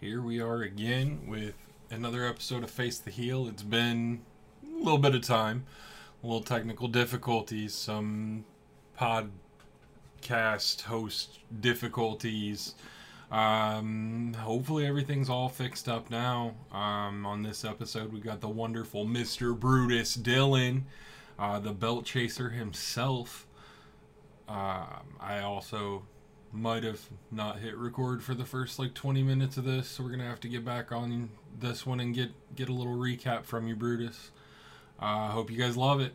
here we are again with another episode of Face the Heel. It's been a little bit of time, a little technical difficulties, some podcast host difficulties. Um, hopefully everything's all fixed up now. Um, on this episode, we got the wonderful Mr. Brutus Dillon, uh, the belt chaser himself. Um, I also might have not hit record for the first like 20 minutes of this so we're gonna have to get back on this one and get get a little recap from you brutus. I uh, hope you guys love it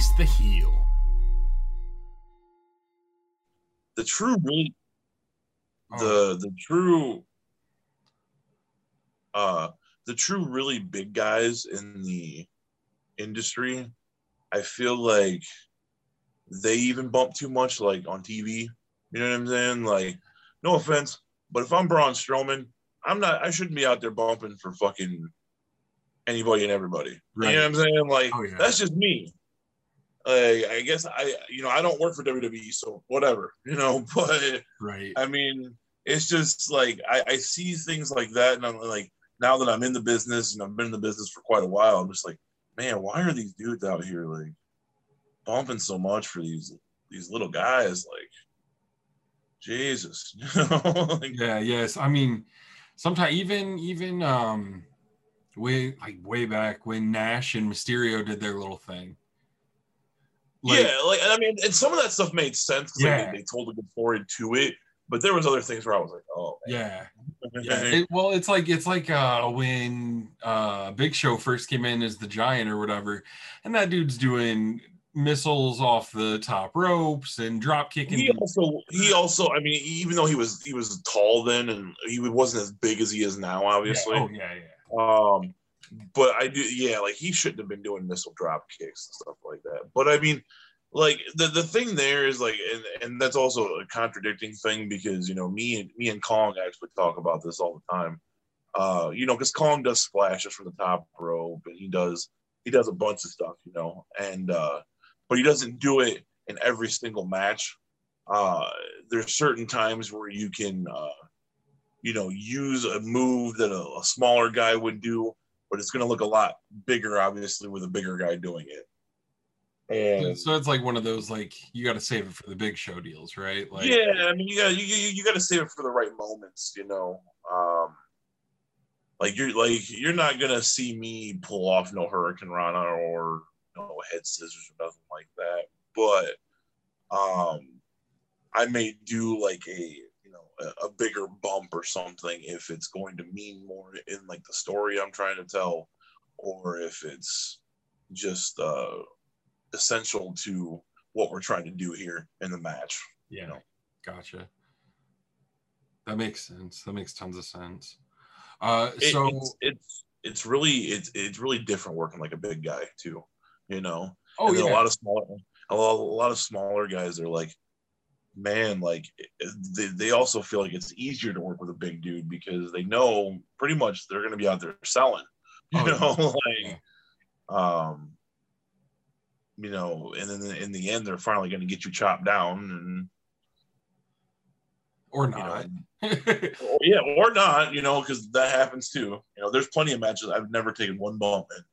face the heel the true really Oh. the the true uh the true really big guys in the industry i feel like they even bump too much like on tv you know what i'm saying like no offense but if i'm braun strowman i'm not i shouldn't be out there bumping for fucking anybody and everybody Right. you know what i'm saying like Oh, yeah. that's just me like i guess i you know i don't work for wwe so whatever you know but right I mean, it's just like I, I see things like that, and I'm like, now that I'm in the business and I've been in the business for quite a while, I'm just like, man, why are these dudes out here like bumping so much for these these little guys? Like, Jesus, you know? like, yeah yes i mean sometimes even even um way like way back when nash and mysterio did their little thing Like, yeah, like I mean, and some of that stuff made sense because Yeah. they, they told a good story to it, but there was other things where I was like, oh, yeah. Yeah, it, well, it's like it's like uh, when uh, Big Show first came in as the Giant or whatever, and that dude's doing missiles off the top ropes and drop kicking. he also he also I mean even though he was he was tall then and he wasn't as big as he is now obviously Yeah, oh yeah, yeah. um but I do yeah like he shouldn't have been doing missile drop kicks and stuff like that. But I mean like the the thing there is like and, and that's also a contradicting thing because you know me and me and Kong actually talk about this all the time. Uh you know because Kong does splashes from the top rope and he does he does a bunch of stuff you know and uh but he doesn't do it in every single match. Uh there's certain times where you can uh you know use a move that a, a smaller guy would do but it's going to look a lot bigger obviously with a bigger guy doing it and So it's like one of those like you got to save it for the Big Show deals, right? Like, yeah, I mean, you got you, you, you got to save it for the right moments, you know. Um, like you're like you're not gonna see me pull off no hurricanrana or no head scissors or nothing like that. But um, I may do like a a, bigger bump or something if it's going to mean more in like the story I'm trying to tell, or if it's just uh essential to what we're trying to do here in the match. yeah, know. gotcha. That makes sense. That makes tons of sense. Uh, It- so it's, it's it's really it's it's really different working like a big guy too, you know. oh yeah, a lot of smaller a lot, a lot of smaller guys are like, man, like they, they also feel like it's easier to work with a big dude because they know pretty much they're going to be out there selling, you Oh, know, Yeah. like, um, you know, and then in the end they're finally going to get you chopped down or and you not. know, yeah, or not, you know, because that happens too. You know, there's plenty of matches I've never taken one bump in.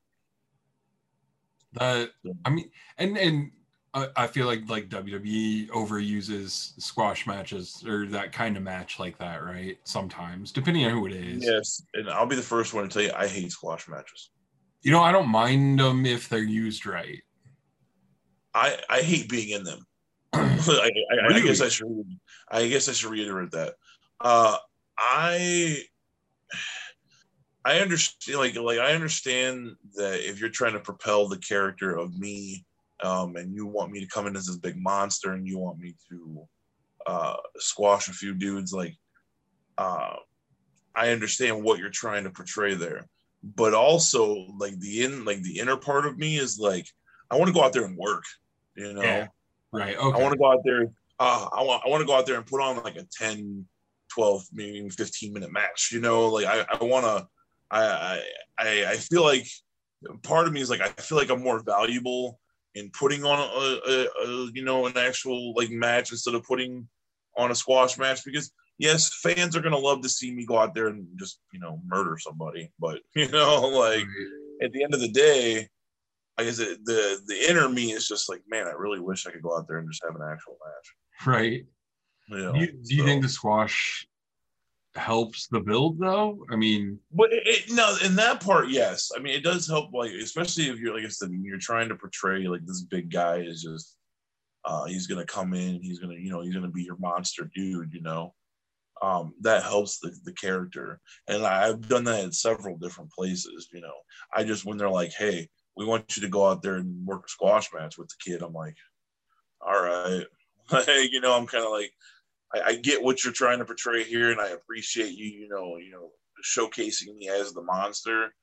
that I mean, and and I I feel like like WWE overuses squash matches or that kind of match like that, right? Sometimes, depending on who it is. Yes, and I'll be the first one to tell you I hate squash matches. You know, I don't mind them if they're used right. I I hate being in them. I, I, I, I guess I should I guess I should reiterate that. Uh, I I understand like like I understand that if you're trying to propel the character of me, um, and you want me to come in as this big monster, and you want me to uh, squash a few dudes, like uh, I understand what you're trying to portray there, but also like the in like the inner part of me is like I want to go out there and work. You know, Yeah. Right. Okay. I want to go out there. Uh, I want I want to go out there and put on like a 10, 12, maybe even 15 minute match. You know, like I, I want to. I, I I feel like part of me is like I feel like I'm more valuable in putting on a, a, a you know an actual like match instead of putting on a squash match because yes, fans are gonna love to see me go out there and just you know murder somebody, but you know like at the end of the day, I guess it, the the inner me is just like, man, I really wish I could go out there and just have an actual match. right. You know? Do you, do you so- think the squash helps the build though? I mean, But it, it, no, in that part, yes. I mean, it does help, like especially if you're like I said, you're trying to portray like this big guy is just, uh, he's gonna come in, he's gonna, you know, he's gonna be your monster dude, you know. Um, that helps the, the character, and I, I've done that in several different places. You know, I just when they're like, "Hey, we want you to go out there and work a squash match with the kid," I'm like, "All right," you know, I'm kind of like, I, I get what you're trying to portray here, and I appreciate you, you know, you know, showcasing me as the monster.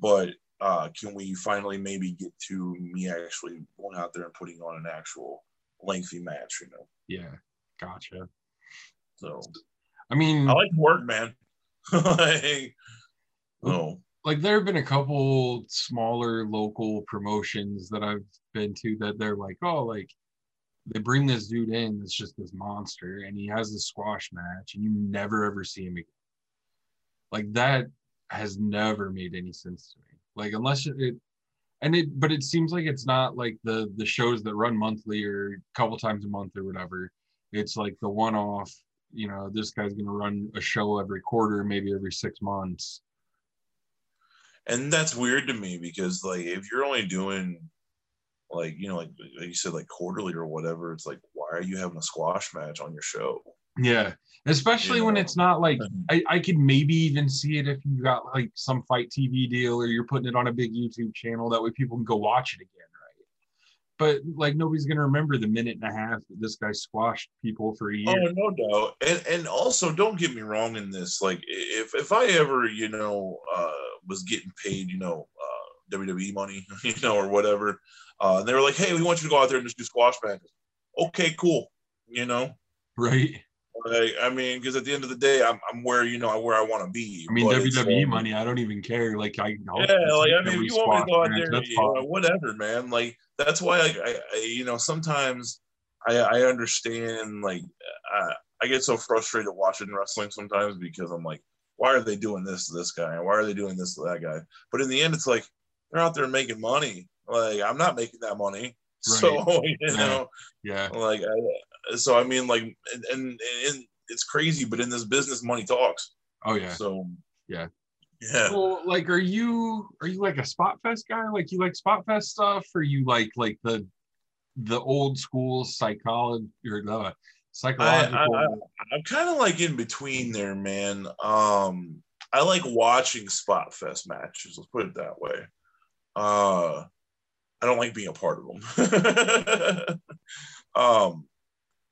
But uh, can we finally maybe get to me actually going out there and putting on an actual lengthy match? You know, yeah, gotcha. so I mean, I like work, man. like, no, like there have been a couple smaller local promotions that I've been to that they're like, oh, like they bring this dude in that's just this monster and he has this squash match and you never ever see him again. Like that has never made any sense to me. Like unless it and it but it seems like it's not like the the shows that run monthly or a couple times a month or whatever. It's like the one off, you know, this guy's gonna run a show every quarter, maybe every six months. and that's weird to me because like if you're only doing like you know like, like you said like quarterly or whatever, it's like why are you having a squash match on your show? Yeah, especially You when know. it's not like I, I could maybe even see it if you got like some fight TV deal or you're putting it on a big YouTube channel. That way people can go watch it again, right? But like nobody's gonna remember the minute and a half that this guy squashed people for a year. Oh, no doubt. And and also, don't get me wrong in this. Like, if if I ever, you know, uh, was getting paid, you know, WWE money, you know, or whatever, uh, and they were like, "Hey, we want you to go out there and just do squash matches." Okay, cool. You know, Right? like, I mean, because at the end of the day, I'm I'm where you know where I want to be. I mean WWE um, money, I don't even care. Like I I'll yeah, like I mean, you want me to go out there, you know, whatever, man. Like that's why I, I, I you know, sometimes I, I understand. Like I, I get so frustrated watching wrestling sometimes because I'm like, why are they doing this to this guy? And why are they doing this to that guy? But in the end, it's like they're out there making money. Like I'm not making that money, so you Yeah. know, Yeah. like I, so I mean, like, and, and and it's crazy, but in this business, money talks. Oh yeah. So Yeah. yeah. Well, like, are you are you like a Spot Fest guy? Like, you like Spot Fest stuff, or you like like the the old school psychology or the psychological? I, I, I'm kind of like in between there, man. Um, I like watching Spot Fest matches. Let's put it that way. Uh, I don't like being a part of them. um,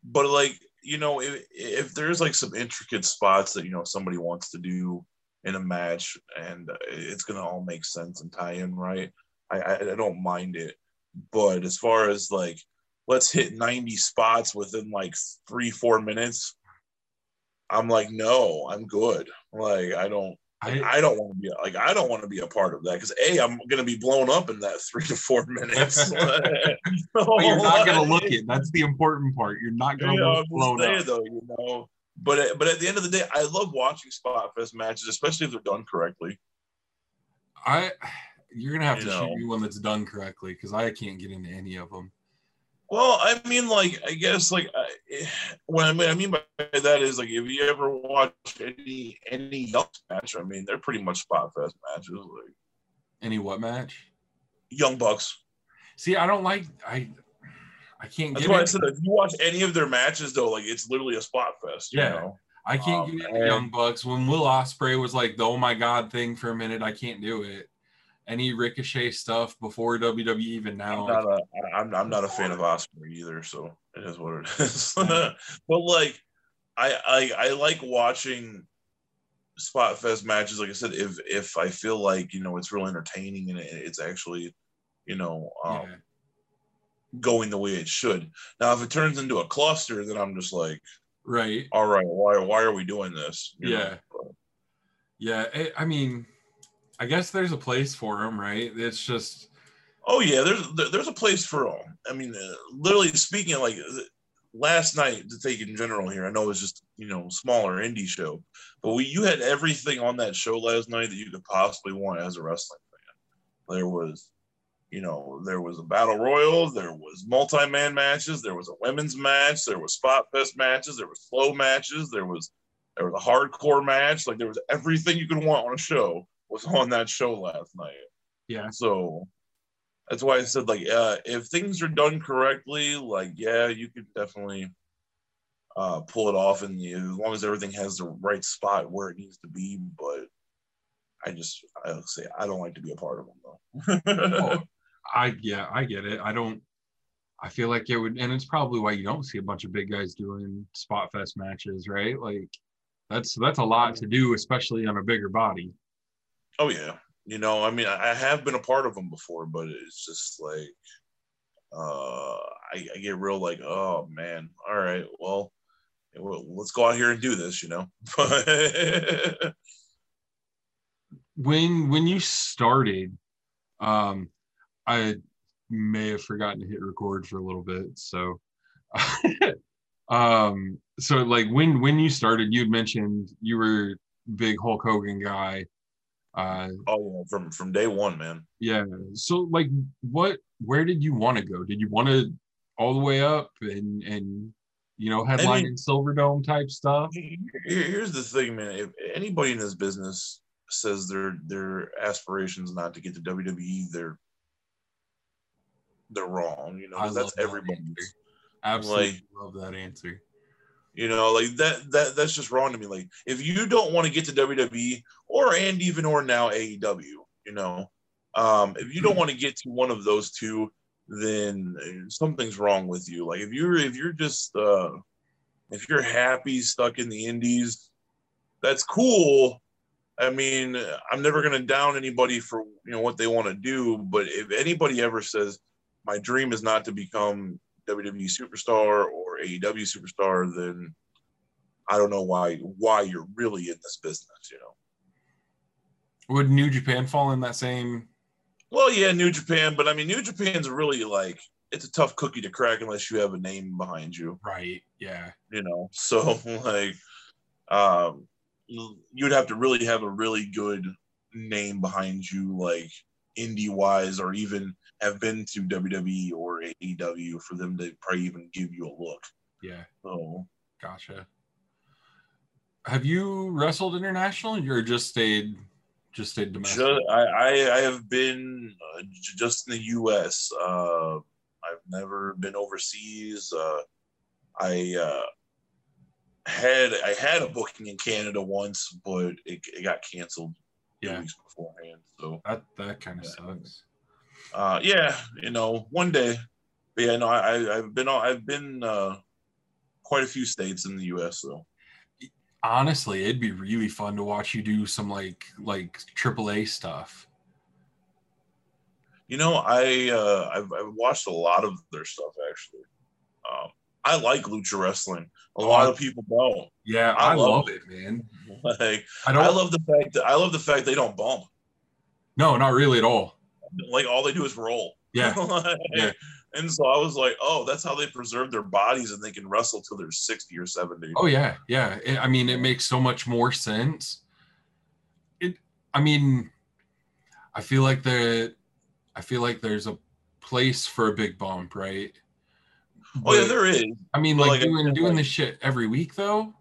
but like you know, if, if there's like some intricate spots that you know somebody wants to do in a match, and it's gonna all make sense and tie in right, I, I, don't mind it. But as far as like let's hit 90 spots within like three, four minutes. I'm like, no, I'm good. Like, I don't, I, I don't want to be like, I don't want to be a part of that because a, I'm gonna be blown up in that three to four minutes. but you're not gonna look it. That's the important part. You're not gonna You know, look blown saying, up. though, you know. But but at the end of the day, I love watching Spot Fest matches, especially if they're done correctly. I you're gonna have You to know. shoot me one that's done correctly because I can't get into any of them. Well, I mean, like, I guess, like, I, what I mean, I mean by that is, like, if you ever watch any any Young match, I mean, they're pretty much spot fest matches, like Any what match? Young Bucks. See, I don't like I. I can't That's get. why I said if you watch any of their matches, though, like, it's literally a spot fest. You Yeah. know? I can't Um, get into Young Bucks. When Will Ospreay was like the oh my god thing for a minute, I can't do it. Any Ricochet stuff before WWE even now. I'm not a I'm, I'm not a fan of Ospreay either, so it is what it is. but like I, I I like watching spot fest matches. Like I said, if if I feel like you know it's real entertaining and it's actually you know um, yeah. going the way it should. Now, if it turns into a cluster, then I'm just like, right. all right, why why are we doing this? You? Yeah. Yeah, I mean, I guess there's a place for them, right? It's just Oh yeah, there's there's a place for all. I mean, uh, literally speaking, like uh, last night to take in general here. I know it's just you know smaller indie show, but we you had everything on that show last night that you could possibly want as a wrestling fan. There was, you know, there was a battle royal, there was multi man matches, there was a women's match, there was spot fest matches, there was slow matches, there was there was a hardcore match. Like there was everything you could want on a show was on that show last night. yeah, So that's why I said like uh, if things are done correctly, like yeah, you could definitely uh, pull it off, and you, as long as everything has the right spot where it needs to be. But I just I say I don't like to be a part of them though. Oh, I yeah, I get it. I don't. I feel like it would, and it's probably why you don't see a bunch of big guys doing spot fest matches, right? Like that's that's a lot to do, especially on a bigger body. Oh yeah, you know I mean I, have been a part of them before, but it's just like uh, I, I get real like oh man, all right, well. Let's go out here and do this, you know. But when when you started um i may have forgotten to hit record for a little bit so um so like when when you started you had mentioned you were big hulk hogan guy uh oh, yeah, from from day one, man. yeah so like what where did you want to go did you want to all the way up and and you know headline mean- in silverdome type stuff Here's the thing, man. If anybody in this business says their their aspirations not to get to WWE, they're they're wrong. You know, that's that everybody's. answer. absolutely Like- love that answer You know, like that that that's just wrong to me. Like, if you don't want to get to WWE or and even or now AEW, you know, um, if you don't want to get to one of those two, then uh, something's wrong with you. Like, if you're if you're just uh, if you're happy stuck in the Indies, that's cool. I mean, I'm never gonna down anybody for you know what they want to do, but if anybody ever says my dream is not to become WWE superstar or AEW superstar, then I don't know why why you're really in this business, you know. would new japan fall in that same Well, yeah, New Japan, but I mean New Japan's really like it's a tough cookie to crack unless you have a name behind you, right yeah you know. So like um you'd have to really have a really good name behind you, like indie wise, or even have been to WWE or AEW for them to probably even give you a look. yeah So Gotcha. Have you wrestled international or just stayed just stayed domestic? Ju- I, I, I have been uh, just in the U.S. Uh, I've never been overseas. Uh, I uh, had I had a booking in Canada once, but it, it got canceled two yeah, weeks beforehand. So that that kind of Yeah. sucks. Uh, yeah, you know, one day. But yeah, no, I, I've been I've been uh, quite a few states in the U.S. So Honestly, it'd be really fun to watch you do some like like AAA stuff. You know, I uh, I've, I've watched a lot of their stuff actually. Um, I like lucha wrestling. A lot of people don't. Yeah, I I, love love it, man. Like I don't. I love the fact that I love the fact they don't bump. no, not really at all. Like all they do is roll. Yeah, Like, Yeah. And so I was like, oh, that's how they preserve their bodies and they can wrestle till they're sixty or seventy. Oh yeah, yeah. It- I mean, it makes so much more sense. It. I mean, I feel like the, I feel like there's a place for a big bump, right? Oh yeah, there is. I mean, like, like doing doing like- this shit every week though.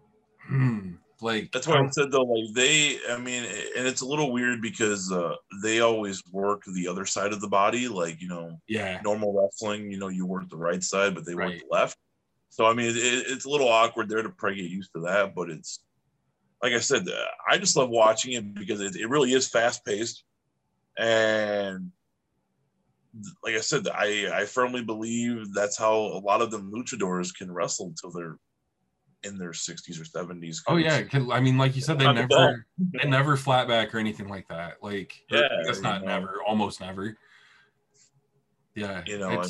Hmm. Like That's why I said though, like they, I mean, and it's a little weird because uh, they always work the other side of the body, like you know, yeah, normal wrestling, you know, you work the right side, but they work the left. So I mean, it, it's a little awkward there to probably get used to that, but it's like I said, I just love watching it because it, it really is fast paced, and like I said, I I firmly believe that's how a lot of them luchadors can wrestle till they're in their 60s or 70s. Oh yeah, I mean, like you said, they never they never flat back or anything like that. Like yeah, that's not know. never, almost never. Yeah, you know,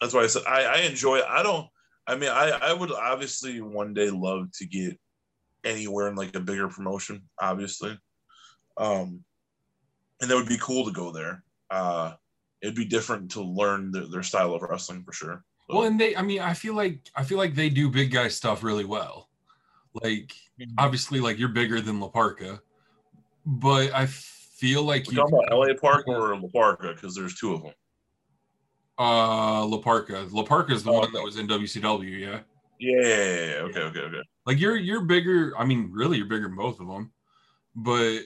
that's why I said I, I enjoy. I don't. I mean, I I would obviously one day love to get anywhere in like a bigger promotion, obviously, um, and that would be cool to go there. Uh, it'd be different to learn their, their style of wrestling for sure. Well, and they, I mean, I feel like I feel like they do big guy stuff really well. Like mm-hmm. obviously, like you're bigger than La Parka, but I feel like you talking about LA Park or La Parka because there's two of them. Uh, La Parka. La Parka is the oh, one that was in WCW. Yeah. Yeah. Okay, okay, okay. Like you're you're bigger. I mean, really, you're bigger than both of them. But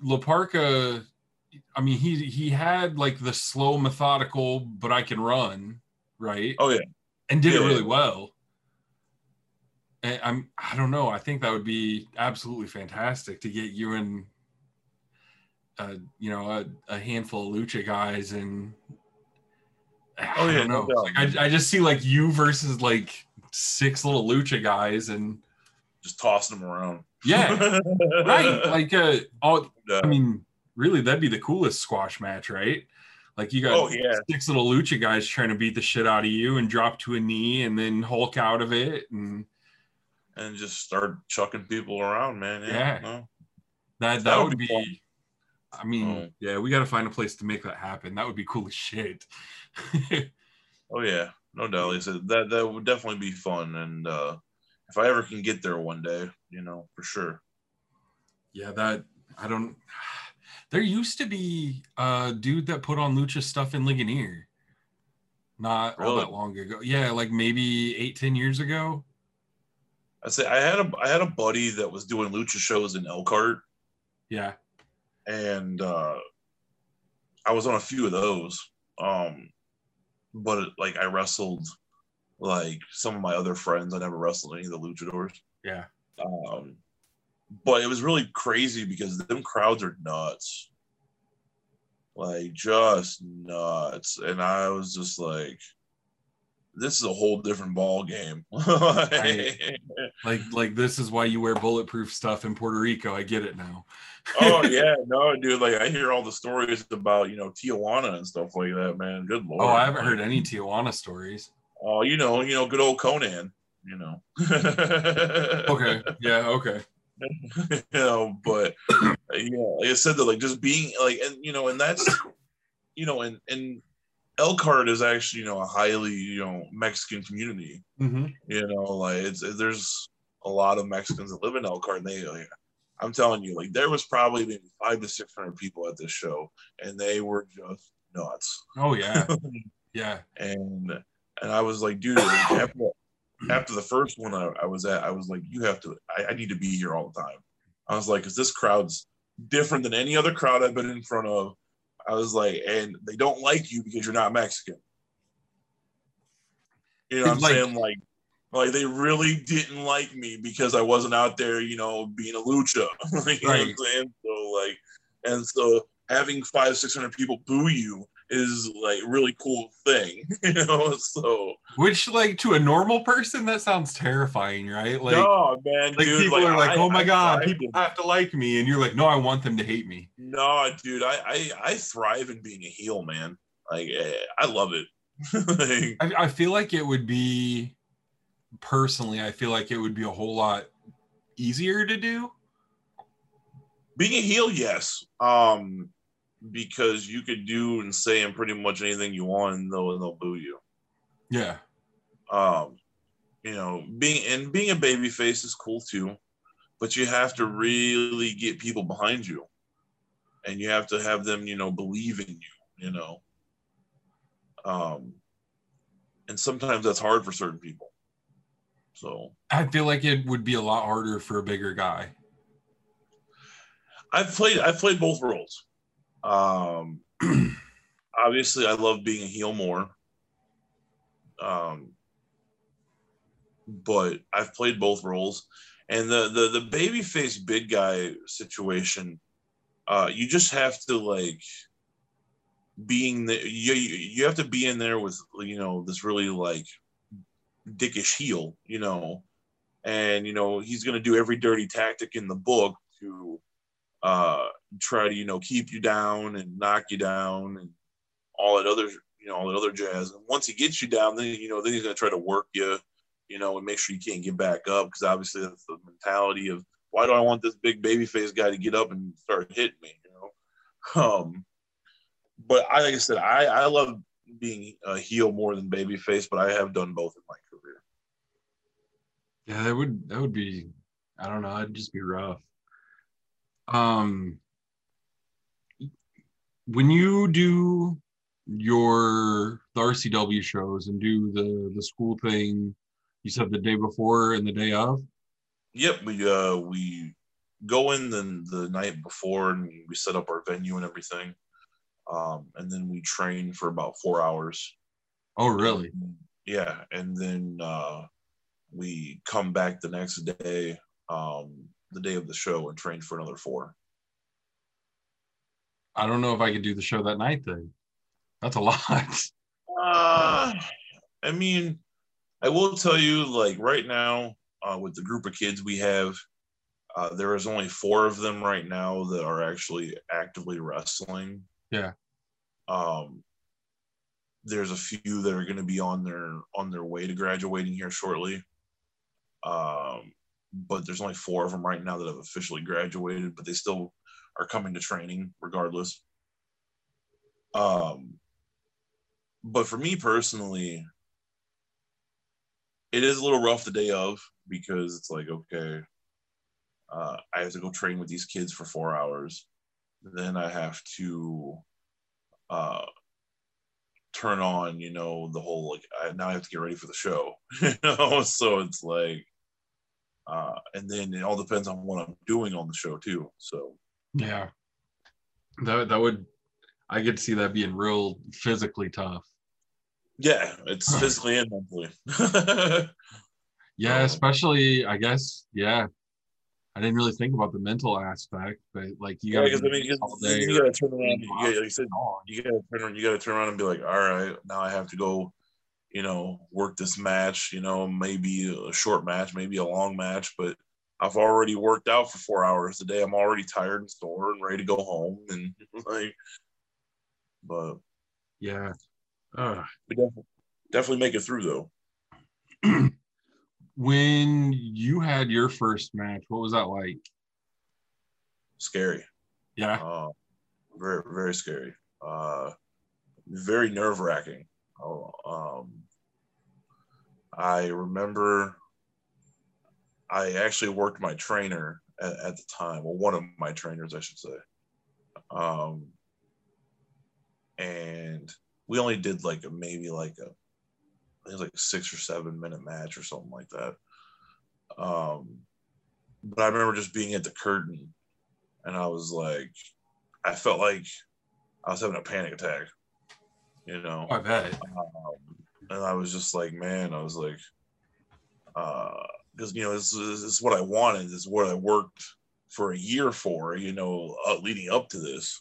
La Parka I mean, he he had like the slow, methodical, but I can run, right? Oh yeah, and did yeah, it really yeah. well. And I'm I don't know. I think that would be absolutely fantastic to get you and uh, you know a, a, handful of lucha guys and oh yeah, no like, I I just see like you versus like six little lucha guys and just tossing them around. Yeah, right. Like uh, all. I mean really that'd be the coolest squash match, right? Like you got oh, yeah. six little lucha guys trying to beat the shit out of you and drop to a knee and then Hulk out of it and and just start chucking people around, man. Yeah. yeah. No. That, that, that would, would be, I mean, oh. yeah, we got to find a place to make that happen. That would be cool as shit. oh yeah, no doubt. Said, that that would definitely be fun, and uh, if I ever can get there one day, you know, for sure. Yeah, that I don't. There used to be a dude that put on lucha stuff in Ligonier. Not really? all that long ago. Yeah, like maybe eight, ten years ago. I say I had a I had a buddy that was doing lucha shows in Elkhart. Yeah. And uh I was on a few of those. Um but like I wrestled like some of my other friends. I never wrestled any of the luchadors. Yeah. Um but it was really crazy because them crowds are nuts. Like just nuts. And i was just like this is a whole different ball game like, like like this is why you wear bulletproof stuff in puerto rico. I get it now. Oh yeah. No dude like i hear all the stories about you know tijuana and stuff like that man. Good oh, lord. Oh i haven't heard any tijuana stories. Oh you know you know good old Konnan. you know. Okay. Yeah okay you know, but you know, like I said, that like just being like, and you know, and that's, you know, and and Elkhart is actually you know a highly you know Mexican community. Mm-hmm. You know, like it's there's a lot of Mexicans that live in Elkhart, and they like, I'm telling you, like there was probably maybe five to six hundred people at this show, and they were just nuts. Oh yeah, yeah. And and I was like, dude, after, after the first one I, I, was at, I was like, you have to, I, I need to be here all the time. I was like, because this crowd's different than any other crowd I've been in front of. I was like, and they don't like you because you're not Mexican. You know what I'm like, saying? Like, like they really didn't like me because I wasn't out there, you know, being a lucha. you right. know what I'm saying? So like, and so having five, six hundred people boo you is like really cool thing, you know. So which like to a normal person that sounds terrifying, right? Like no man, like dude, people like, are like, I, oh my I god, people have to like me, and you're like, no, I want them to hate me. No, dude, I I, I thrive in being a heel, man. Like eh, I love it. like, I, I feel like it would be personally, I feel like it would be a whole lot easier to do. Being a heel, yes. Um, because you could do and say and pretty much anything you want and they'll, they'll boo you. Yeah. Um, you know, being and being a baby face is cool too, but you have to really get people behind you. And you have to have them, you know, believe in you, you know. Um and sometimes that's hard for certain people. So I feel like it would be a lot harder for a bigger guy. I've played I've played both roles. Um, obviously, I love being a heel more. Um, but I've played both roles, and the the the babyface big guy situation uh, you just have to like being the you you have to be in there with you know this really like dickish heel, you know, and you know he's to do every dirty tactic in the book to uh, try to you know keep you down and knock you down and all that other you know all that other jazz. And once he gets you down, then you know then he's to try to work you, you know, and make sure you can't get back up because obviously that's the mentality of why do I want this big baby face guy to get up and start hitting me, you know? Um, but I like I said, I I love being a heel more than baby face, but I have done both in my career. Yeah, that would that would be I don't know, it'd just be rough. Um when you do your the RCW shows and do the the school thing, you said the day before and the day of? Yep, we uh we go in the the night before and we set up our venue and everything. Um and then we train for about 4 hours. Oh, really? Yeah, and then uh we come back the next day um the day of the show and train for another 4. I don't know if I could do the show that night then. That's a lot. Uh, I mean, I will tell you, like right now, uh, with the group of kids we have, uh, there is only four of them right now that are actually actively wrestling. Yeah. Um, there's a few that are going to be on their on their way to graduating here shortly. Um, but there's only four of them right now that have officially graduated, but they still are coming to training regardless. Um, but for me personally, it is a little rough the day of because it's like, okay, uh, I have to go train with these kids for four hours. Then I have to uh, turn on, you know, the whole like, I, now I have to get ready for the show, you know? So it's like, uh, and then it all depends on what I'm doing on the show too. So, yeah, that, that would, I could see that being real physically tough. Yeah, it's physically and mentally. yeah, um, especially I guess. Yeah, I didn't really think about the mental aspect, but like you yeah, because I mean, you gotta turn around. You gotta, like said, you gotta turn around. You gotta turn around and be like, all right, now I have to go. You know, work this match. You know, maybe a short match, maybe a long match, but I've already worked out for four hours a day. I'm already tired and sore and ready to go home, and like, but yeah, uh, we definitely, definitely make it through though. when you had your first match, what was that like? Scary. Yeah. Uh, very very scary. Uh, very nerve wracking. Oh, um, I remember I actually worked my trainer at, at, the time, well, one of my trainers, I should say. Um, and we only did like a maybe like a I think it was like a six or seven minute match or something like that. Um, but I remember just being at the curtain, and I was like, I felt like I was having a panic attack. You know, I bet. Um, and I was just like, man, I was like, because you know, this, this, is what I wanted. This is what I worked for a year for. You know, uh, leading up to this.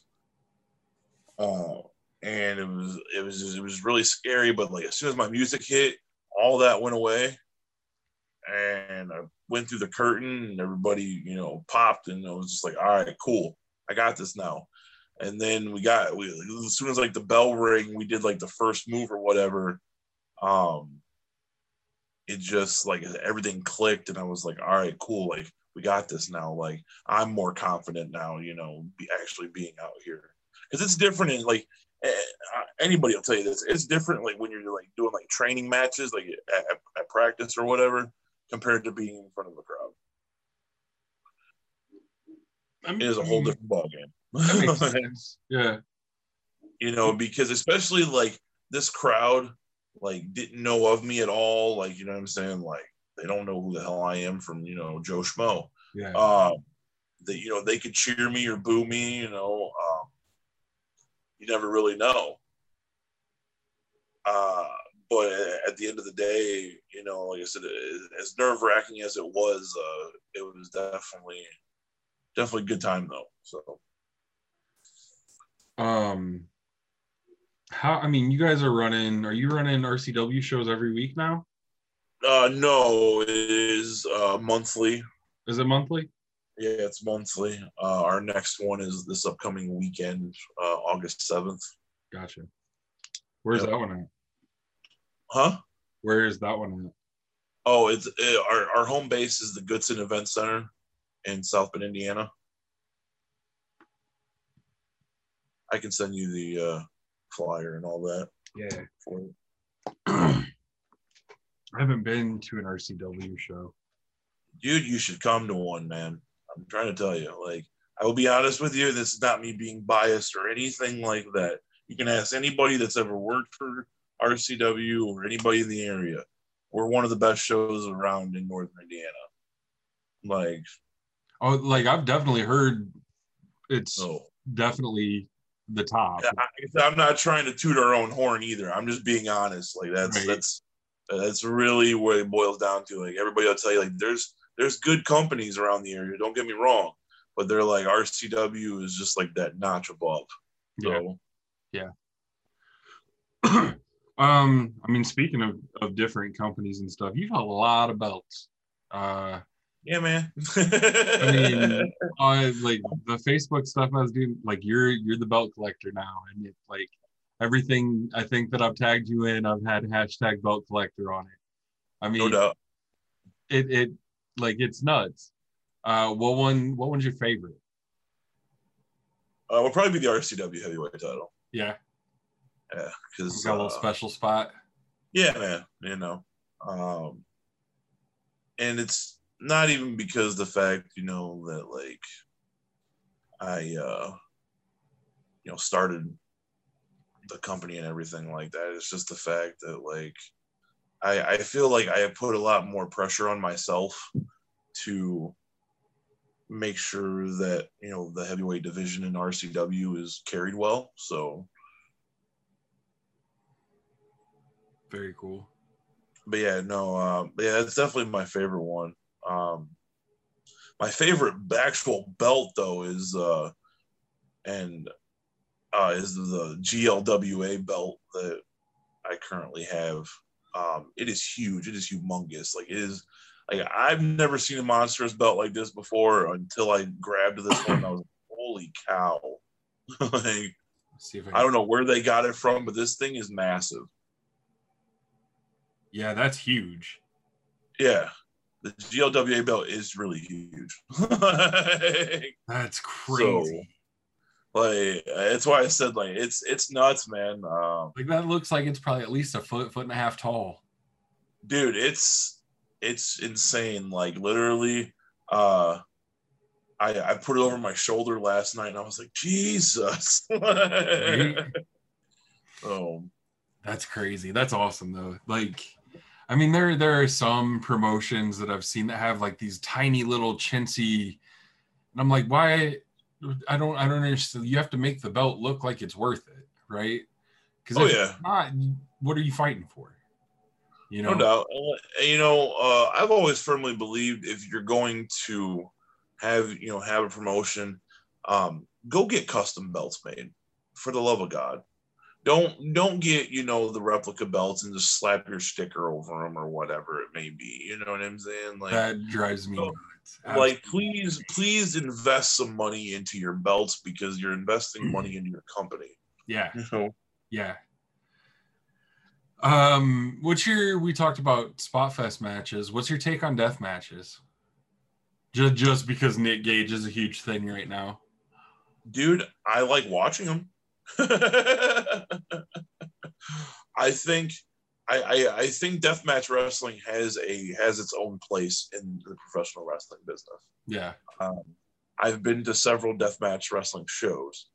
Uh, and it was it was it was really scary. But like as soon as my music hit, all that went away, and I went through the curtain, and everybody you know popped, and I was just like, all right, cool, I got this now. And then we got we as soon as like the bell ring, we did like the first move or whatever. Um, it just like everything clicked, and I was like, all right, cool, like we got this now. Like I'm more confident now, you know, be actually being out here because it's different in like anybody will tell you this. It's different, like when you're like doing like training matches, like at, at practice or whatever, compared to being in front of a crowd. I mean, it is a whole different ball ballgame. yeah, you know, because especially like this crowd, like didn't know of me at all. Like you know what I'm saying? Like they don't know who the hell I am from you know Joe Schmo. Yeah. Um, that you know they could cheer me or boo me. You know, um, you never really know. Uh, but at the end of the day, you know, like I said, as nerve wracking as it was, uh, it was definitely, definitely a good time though. So, Um, how? I mean, you guys are running. Are you running RCW shows every week now? Uh, no, it is uh, monthly. Is it monthly? Yeah, it's monthly. Uh, our next one is this upcoming weekend, uh, August seventh. Gotcha. Where's Yep. that one at? Huh? Where is that one at? Oh, it's uh, our our home base is the Goodson Event Center in South Bend, Indiana. I can send you the uh, flyer and all that Yeah. I haven't been to an RCW show. dude, you should come to one, man. I'm trying to tell you. Like, I will be honest with you, this is not me being biased or anything like that. You can ask anybody that's ever worked for RCW or anybody in the area. We're one of the best shows around in Northern Indiana. Like, Oh, like I've definitely heard it's so definitely the top. yeah, I, I'm not trying to toot our own horn either. I'm just being honest. Like that's Right. that's that's really what it boils down to. Like everybody will tell you, like there's there's good companies around the area. Don't get me wrong, but they're like RCW is just like that notch above. So yeah um, I mean, speaking of, of different companies and stuff, you've had a lot of belts. Uh, yeah, man. I mean, uh, like the Facebook stuff I was doing, like you're you're the belt collector now, and it's like everything I think that I've tagged you in, I've had hashtag belt collector on it. I mean, no doubt. it it like it's nuts. Uh, what one? What one's your favorite? Uh, will probably be the RCW heavyweight title. Yeah, Yeah, because got a little special spot. Yeah, man. You know, um, and it's not even because the fact, you know, that like I, uh, you know, started the company and everything like that. It's just the fact that like I, I feel like I have put a lot more pressure on myself to make sure that you know the heavyweight division in RCW is carried well. So Very cool. but yeah, no, um, yeah, it's definitely my favorite one. Um, my favorite actual belt though is uh, and uh, is the GLWA belt that I currently have. Um, it is huge. It is humongous. Like it is. Like I've never seen a monstrous belt like this before until I grabbed this one. I was like, holy cow! like Let's see if I, I don't know where they got it from, but this thing is massive. Yeah, that's huge. Yeah, the GLWA belt is really huge. like, That's crazy. like, that's why I said like it's it's nuts, man. Um, like that looks like it's probably at least a foot, foot and a half tall. dude, it's it's insane. Like literally, uh, I I put it over my shoulder last night, and I was like, Jesus. Right? oh, That's crazy. That's awesome though. Like, I mean, there there are some promotions that I've seen that have like these tiny little chintzy, and I'm like, why? I don't I don't understand. You have to make the belt look like it's worth it, right? Because Oh, if yeah. it's not, what are you fighting for? You know, no doubt. You know, uh, I've always firmly believed if you're going to have you know have a promotion, um, go get custom belts made. For the love of God, don't don't get you know the replica belts and just slap your sticker over them or whatever it may be. You know what I'm saying? Like, that drives me Oh, nuts. like please please invest some money into your belts because you're investing money into your company. yeah, You know. yeah. Um, what's your? We talked about spot fest matches. What's your take on death matches? Just just because Nick Gage is a huge thing right now. dude i like watching them i think I, I i think deathmatch wrestling has a has its own place in the professional wrestling business Yeah, um, i've been to several deathmatch wrestling shows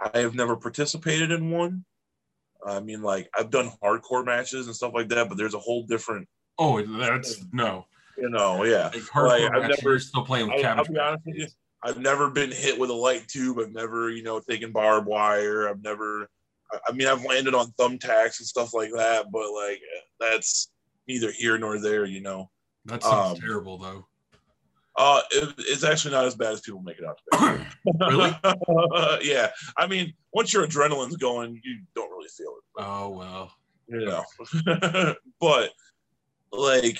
i have never participated in one i mean like i've done hardcore matches and stuff like that but there's a whole different Oh, that's no. you know yeah Like hardcore Like, I've never- still playing with I- I'll cabbage. be honest with you. I've never been hit with a light tube. I've never, you know, taken barbed wire. I've never, I- mean, I've landed on thumbtacks and stuff like that, but like that's neither here nor there, you know. That sounds um, terrible though. Uh, it, it's actually not as bad as people make it out to be. really? yeah. I mean, once your adrenaline's going, you don't really feel it. Oh well. You know. but like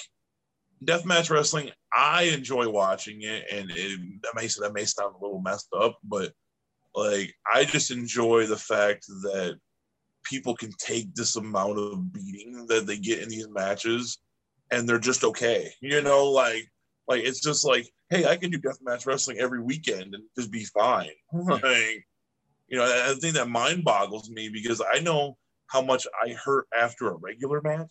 deathmatch wrestling, I enjoy watching it, and it, that may that may sound a little messed up, but like I just enjoy the fact that people can take this amount of beating that they get in these matches, and they're just okay. You know, like like it's just like, hey, I can do deathmatch wrestling every weekend and just be fine. Mm-hmm. like, you know, I think that mind boggles me because I know how much I hurt after a regular match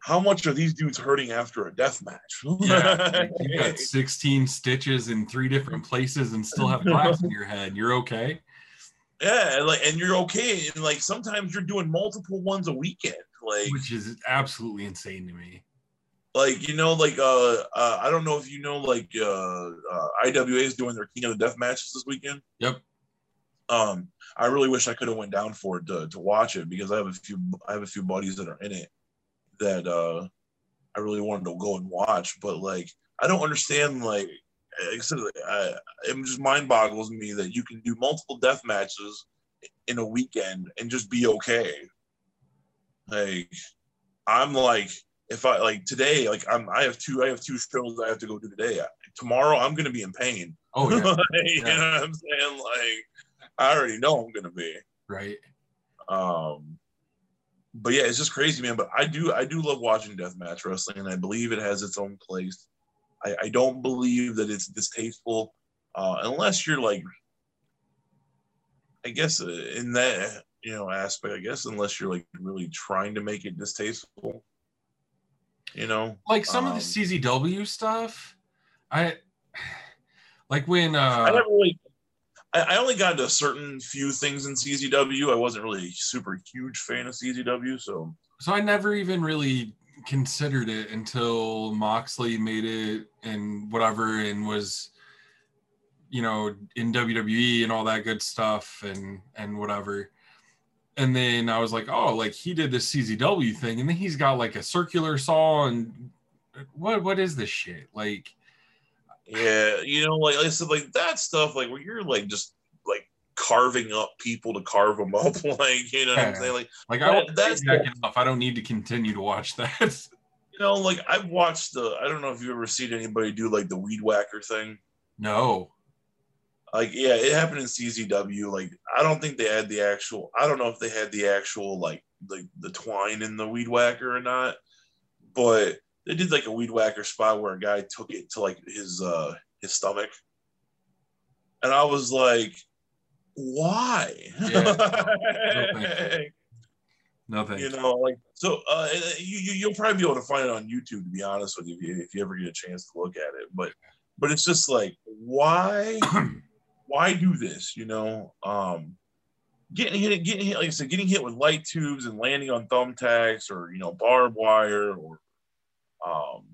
how much are these dudes hurting after a death match? yeah, you got 16 stitches in three different places and still have glass in your head. You're okay. Yeah, like and you're okay. And like sometimes you're doing multiple ones a weekend. Like which is absolutely insane to me. Like, you know, like uh, uh I don't know if you know like uh, uh IWA is doing their King of the Death matches this weekend. Yep. Um, I really wish I could have went down for it to, to watch it because I have a few I have a few buddies that are in it that uh I really wanted to go and watch, but like I don't understand like I said, I, it just mind boggles me that you can do multiple death matches in a weekend and just be okay. Like I'm like if I like today, like I'm I have two I have two shows I have to go do today. Tomorrow I'm gonna be in pain. Oh yeah. like, yeah. You know what I'm saying? Like I already know I'm gonna be. Right. Um but yeah, it's just crazy, man. But I do I do love watching deathmatch wrestling, and I believe it has its own place. I, I don't believe that it's distasteful, uh, unless you're like, I guess uh, in that you know aspect, I guess unless you're like really trying to make it distasteful. You know, like some um, of the um, CZW stuff, I like when uh, I never really I, I only got to a certain few things in CZW. I wasn't really a super huge fan of CZW, so so I never even really considered it until Moxley made it and whatever, and was you know in WWE and all that good stuff and and whatever. And then I was like, oh, like he did this CZW thing, and then he's got like a circular saw and what what is this shit like? Yeah, you know, like, I said, like that stuff, like where you're like just like carving up people to carve them up, like you know what I'm saying? Like, like I that's that enough. I don't need to continue to watch that. you know, like I've watched the. I don't know if you've ever seen anybody do like the weed whacker thing. No. Like yeah, it happened in CZW. Like I don't think they had the actual. I don't know if they had the actual like like the twine in the weed whacker or not, but they did like a weed whacker spot where a guy took it to like his uh his stomach and i was like why yeah. Nothing. You know, like so. Uh, you, you will probably be able to find it on YouTube. To be honest with you, if you, if you ever get a chance to look at it, but but it's just like why why do this? You know, um, getting hit, getting hit, like I said, getting hit with light tubes and landing on thumbtacks or you know barbed wire or um,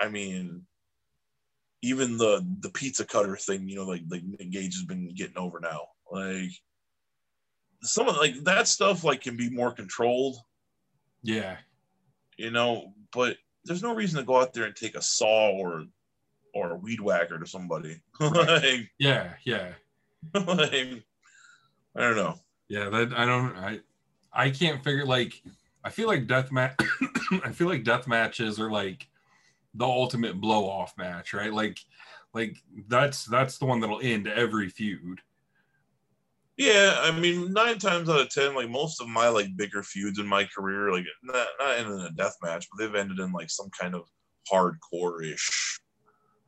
I mean, even the the pizza cutter thing, you know, like like Nick Gage has been getting over now. Like some of like that stuff like can be more controlled. Yeah. You know, but there's no reason to go out there and take a saw or or a weed whacker to somebody. like, yeah, yeah. like, I don't know. Yeah, that I don't I I can't figure like I feel like death match. I feel like death matches are like the ultimate blow off match, right? Like, like that's that's the one that'll end every feud. Yeah, I mean, nine times out of ten, like most of my like bigger feuds in my career, like not not in a death match, but they've ended in like some kind of hardcore ish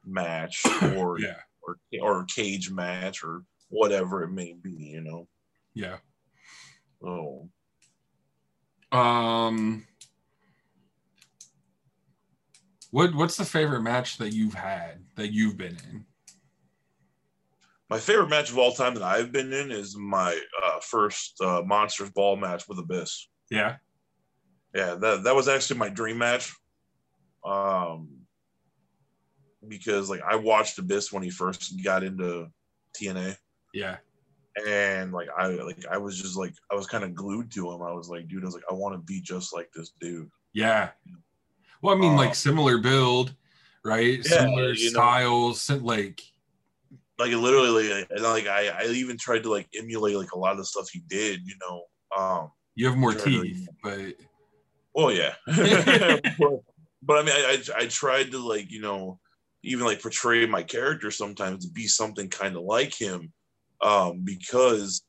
match or yeah. or or cage match or whatever it may be, you know. Yeah. Oh. Um, what what's the favorite match that you've had that you've been in? My favorite match of all time that I've been in is my uh, first uh, Monsters Ball match with Abyss. Yeah, yeah, that that was actually my dream match. Um, because like I watched Abyss when he first got into TNA. Yeah, and like I like I was just like I was kind of glued to him. I was like, dude, I was like, I want to be just like this dude. Yeah. Well, I mean, Um, like similar build, right? Yeah, similar you know. styles, like like literally like, and, like I, I even tried to like emulate like a lot of the stuff he did, you know. Um you have more teeth, but oh yeah. but, but I mean I, I I tried to like, you know, even like portray my character sometimes to be something kind of like him. Um, because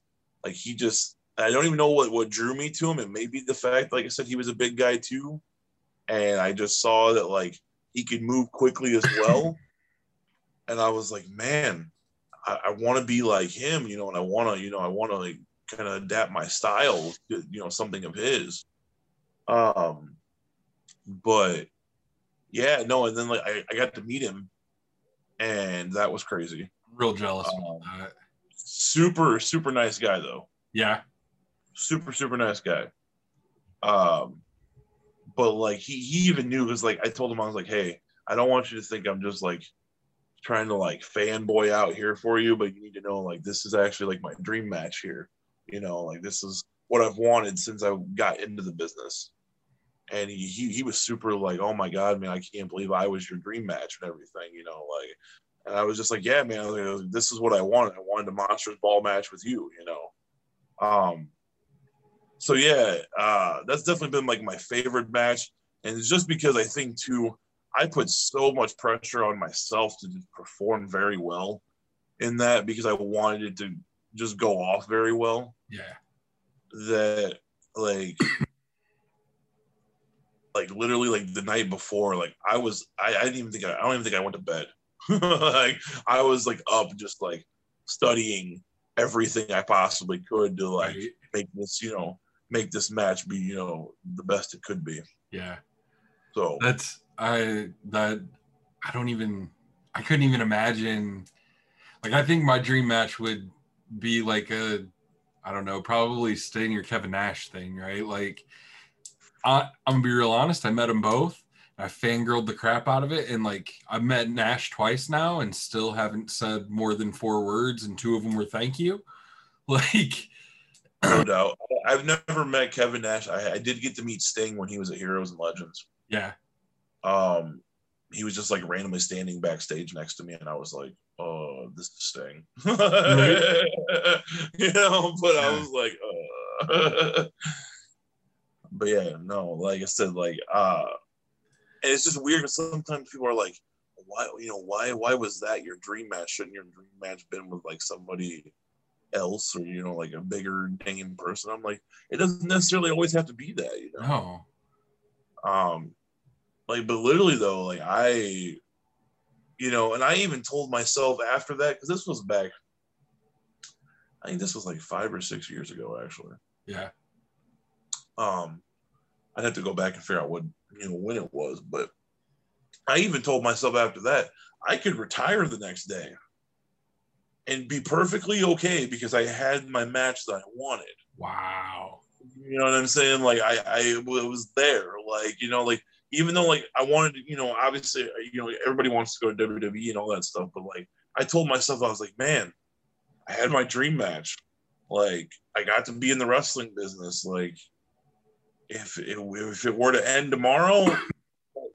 like he just I don't even know what, what drew me to him. It may be the fact, like I said, he was a big guy too. And I just saw that like he could move quickly as well. and I was like, man, I, I want to be like him, you know, and I want to, you know, I want to like kind of adapt my style to, you know, something of his. Um, but yeah, no, and then like I, I got to meet him, and that was crazy. real jealous Um, about that. Super, super nice guy though. Yeah, Super, super nice guy. Um, but like he he even knew because like I told him I was like, hey, I don't want you to think I'm just like trying to like fanboy out here for you, but you need to know like this is actually like my dream match here. You know, like this is what I've wanted since I got into the business. And he he, he was super like, oh my god, man, I can't believe I was your dream match and everything. You know, like, and I was just like, yeah, man, like, this is what I wanted. I wanted a Monsters Ball match with you. You know, um. So yeah, uh, that's definitely been like my favorite match, and it's just because I think too, I put so much pressure on myself to perform very well in that because I wanted it to just go off very well yeah, that like like literally like the night before like i was i, I didn't even think I, I don't even think i went to bed like i was like up just like studying everything i possibly could to like right. make this you know make this match be you know the best it could be yeah. so That's I that I don't even I couldn't even imagine. Like I think my dream match would be like a I don't know, probably Sting or Kevin Nash thing, right? Like I, I'm gonna be real honest. I met them both. I fangirled the crap out of it, and like I've met Nash twice now, and still haven't said more than four words, and two of them were thank you. Like, no doubt. I've never met kevin nash. I, I did get to meet sting when he was at heroes and legends. Yeah, um he was just like randomly standing backstage next to me and i was like oh this is sting. You know but i was like uh. But yeah no like i said like uh and it's just weird sometimes people are like why you know why why was that your dream match? Shouldn't your dream match been with like somebody else or you know like a bigger name person? I'm like it doesn't necessarily always have to be that you know? No, um like but literally though like i you know and i even told myself after that because this was back i think this was like five or six years ago actually. Yeah, um i'd have to go back and figure out what you know when it was but i even told myself after that i could retire the next day and be perfectly okay because i had my match that i wanted wow, you know what I'm saying? Like I, I was there. Like you know, like even though like I wanted to, you know, obviously, you know, everybody wants to go to WWE and all that stuff, but like I told myself, I was like, man, I had my dream match. Like I got to be in the wrestling business. Like if it, if it were to end tomorrow,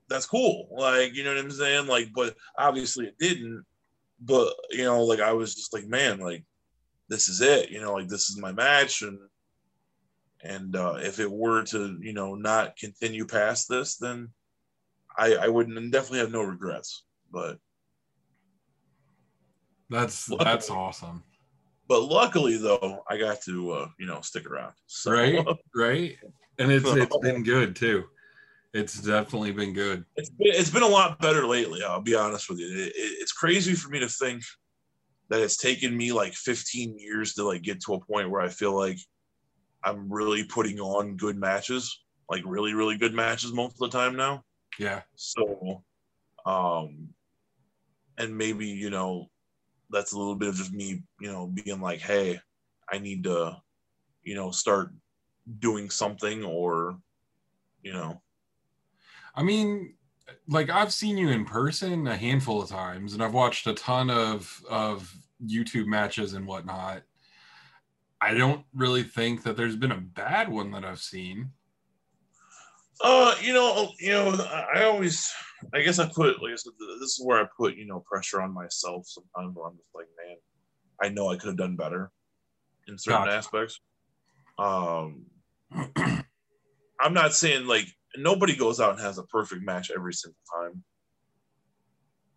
that's cool. Like you know what I'm saying? Like, but obviously it didn't. But you know, like I was just like, man, like this is it. You know, like this is my match and and uh, if it were to you know not continue past this then i i wouldn't definitely have no regrets but that's Luckily- that's awesome, but luckily though i got to uh, you know stick around so right? Right, and it's it's been good too. It's definitely been good. it's been, it's been a lot better lately i'll be honest with you it, it, it's crazy for me to think that it's taken me like 15 years to like get to a point where i feel like i'm really putting on good matches like really really good matches most of the time now Yeah, So, um, and maybe, you know, that's a little bit of just me, you know, being like, hey, I need to, you know, start doing something or, you know, I mean, like I've seen you in person a handful of times, and I've watched a ton of of YouTube matches and whatnot. I don't really think that there's been a bad one that I've seen. Uh, you know, you know, I always, I guess I put, like I said, this is where I put, you know, pressure on myself sometimes where I'm just like, man, I know I could have done better in certain Gotcha. aspects. Um, I'm not saying like nobody goes out and has a perfect match every single time.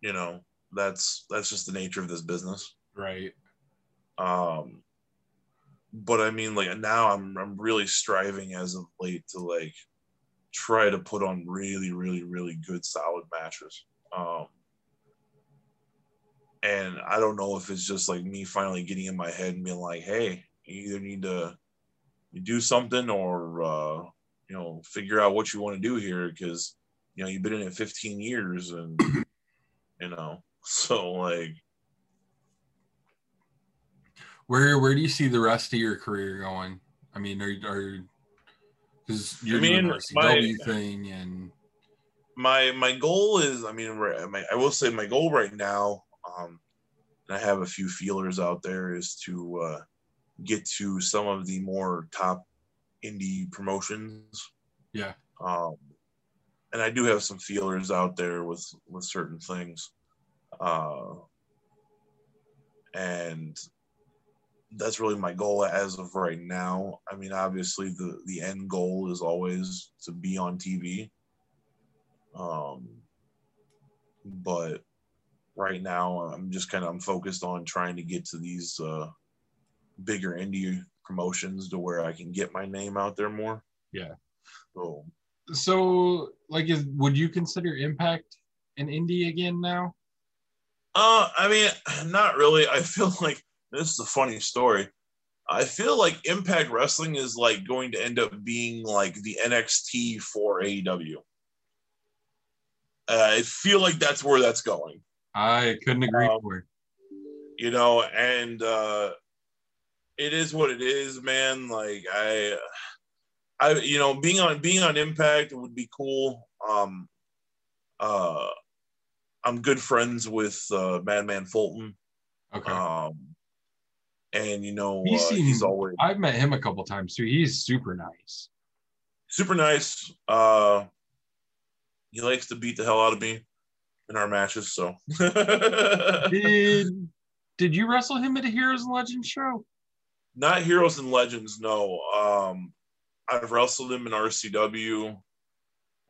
You know, that's that's just the nature of this business. right. Um, but I mean, like now I'm I'm really striving as of late to like try to put on really, really, really good, solid matches. Um, and I don't know if it's just like me finally getting in my head and being like, hey, you either need to do something or uh, you know figure out what you want to do here because you know you've been in it 15 years and you know so like Where where do you see the rest of your career going? I mean, are are because you're I mean, doing the RCW my- thing and my my goal is i mean my, i will say my goal right now um and i have a few feelers out there is to uh get to some of the more top indie promotions. Yeah, um and i do have some feelers out there with with certain things. Uh and that's really my goal as of right now. I mean obviously the the end goal is always to be on tv um but right now i'm just kind of i'm focused on trying to get to these uh bigger indie promotions to where i can get my name out there more Yeah. so So, like, is would you consider Impact an indie again now? Uh, I mean, not really. I feel like this is a funny story. I feel like Impact Wrestling is like going to end up being like the NXT for AEW. Uh, I feel like that's where that's going, I couldn't agree Um, more. you know, and uh, it is what it is, man. Like I, I, you know, being on being on Impact would be cool. Um, uh, I'm good friends with uh, Madman Fulton. Okay, Um, and you know, He uh, he's always I've met him a couple times too. He's super nice. super nice. Uh, he likes to beat the hell out of me in our matches. So Did Did you wrestle him at a Heroes and Legends show? Not heroes and legends. No, um, I've wrestled him in RCW,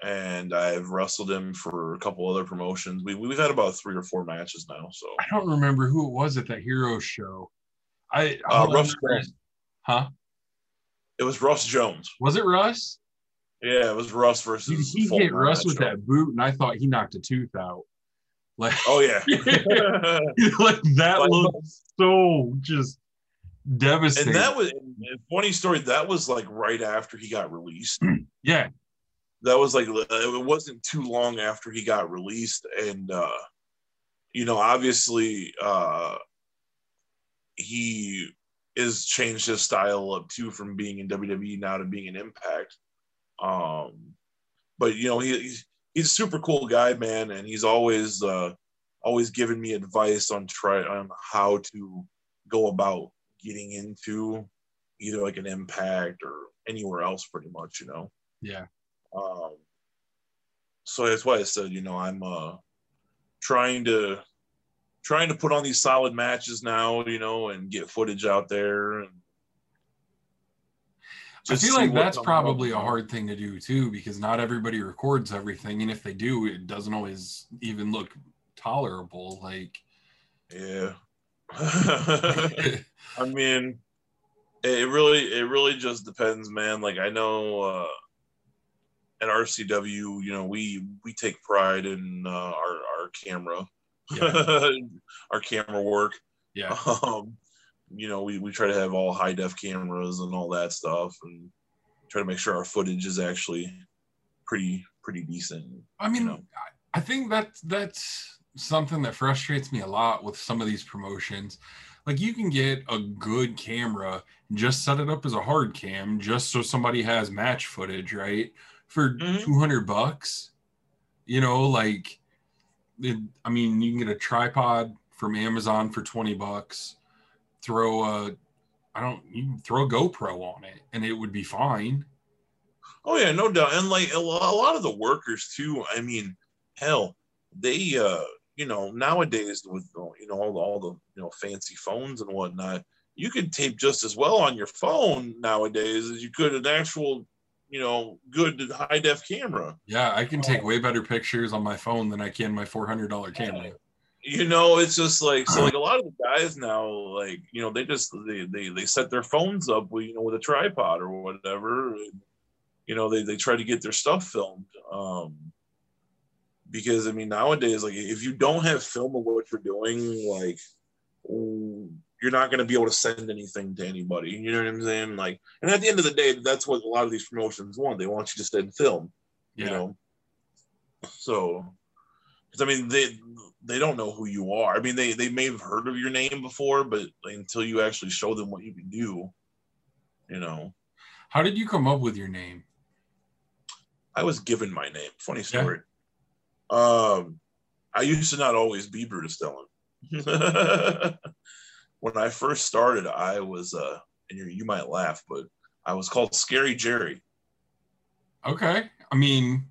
and I've wrestled him for a couple other promotions. We we've had about three or four matches now. So I don't remember who it was at that hero show. I uh, Russ Jones. huh? It was Russ Jones. Was it Russ? Yeah, it was Russ versus. he Fulton hit Russ that with show. that boot, and I thought he knocked a tooth out. Like, Oh yeah. like that Like, looked so just devastating. and that was funny story. That was like right after he got released. yeah, That was like it wasn't too long after he got released, and uh, you know, obviously, uh, he is changed his style up too from being in WWE now to being in Impact. Um, but you know, he, he's he's a super cool guy, man, and he's always uh, always giving me advice on try on how to go about getting into either like an Impact or anywhere else, pretty much, you know. yeah. Um, so that's why I said, you know, I'm uh, trying to trying to put on these solid matches now, you know, and get footage out there. And I feel like that's probably up. a hard thing to do too, because not everybody records everything, and if they do, it doesn't always even look tolerable. Like, Yeah. I mean, it really it really just depends, man. Like I know uh, at RCW, you know, we we take pride in uh, our our camera, our camera work. yeah, um, you know, we, we try to have all high def cameras and all that stuff and try to make sure our footage is actually pretty pretty decent. I mean, you know. I think that's that's something that frustrates me a lot with some of these promotions. Like you can get a good camera, and just set it up as a hard cam, just so somebody has match footage, right? For Mhm. two hundred bucks, you know, like, it, I mean, you can get a tripod from Amazon for twenty bucks. Throw a, I don't, you can throw a GoPro on it, and it would be fine. Oh yeah, no doubt. And like a a lot of the workers too. I mean, hell, they uh, you know, nowadays with you know all the, all the you know fancy phones and whatnot, you could tape just as well on your phone nowadays as you could an actual, you know, good high def camera. Yeah, I can take way better pictures on my phone than I can my four hundred dollar camera. You know, it's just like so. Like a lot of the guys now, like you know, they just they they, they set their phones up with you know with a tripod or whatever. And, you know, they they try to get their stuff filmed. Um, because I mean, nowadays, like if you don't have film of what you're doing, like you're not going to be able to send anything to anybody. You know what I'm saying? Like, and at the end of the day, that's what a lot of these promotions want. They want you to send film. Yeah. You know. So, because I mean, they they don't know who you are. I mean, they they may have heard of your name before, but until you actually show them what you can do, you know. How did you come up with your name? I was given my name. Funny story. Um, I used to not always be Brutus Dillon. when I first started, I was, uh, and you, you might laugh, but I was called Scary Jerry. Okay. I mean,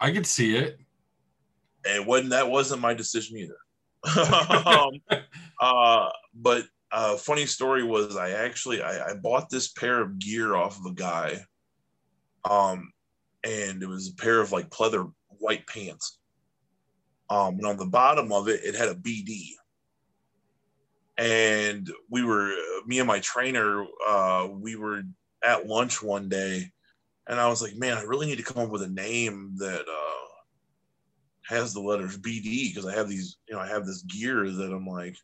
I could see it. And when that wasn't my decision either. um, uh, but uh, funny story was I actually I, I bought this pair of gear off of a guy, um, and it was a pair of like pleather white pants. Um, and on the bottom of it, it had a BD. And we were, me and my trainer, uh, we were at lunch one day, and I was like, man, I really need to come up with a name that uh, has the letters BD because I have these, you know, I have this gear that I'm like,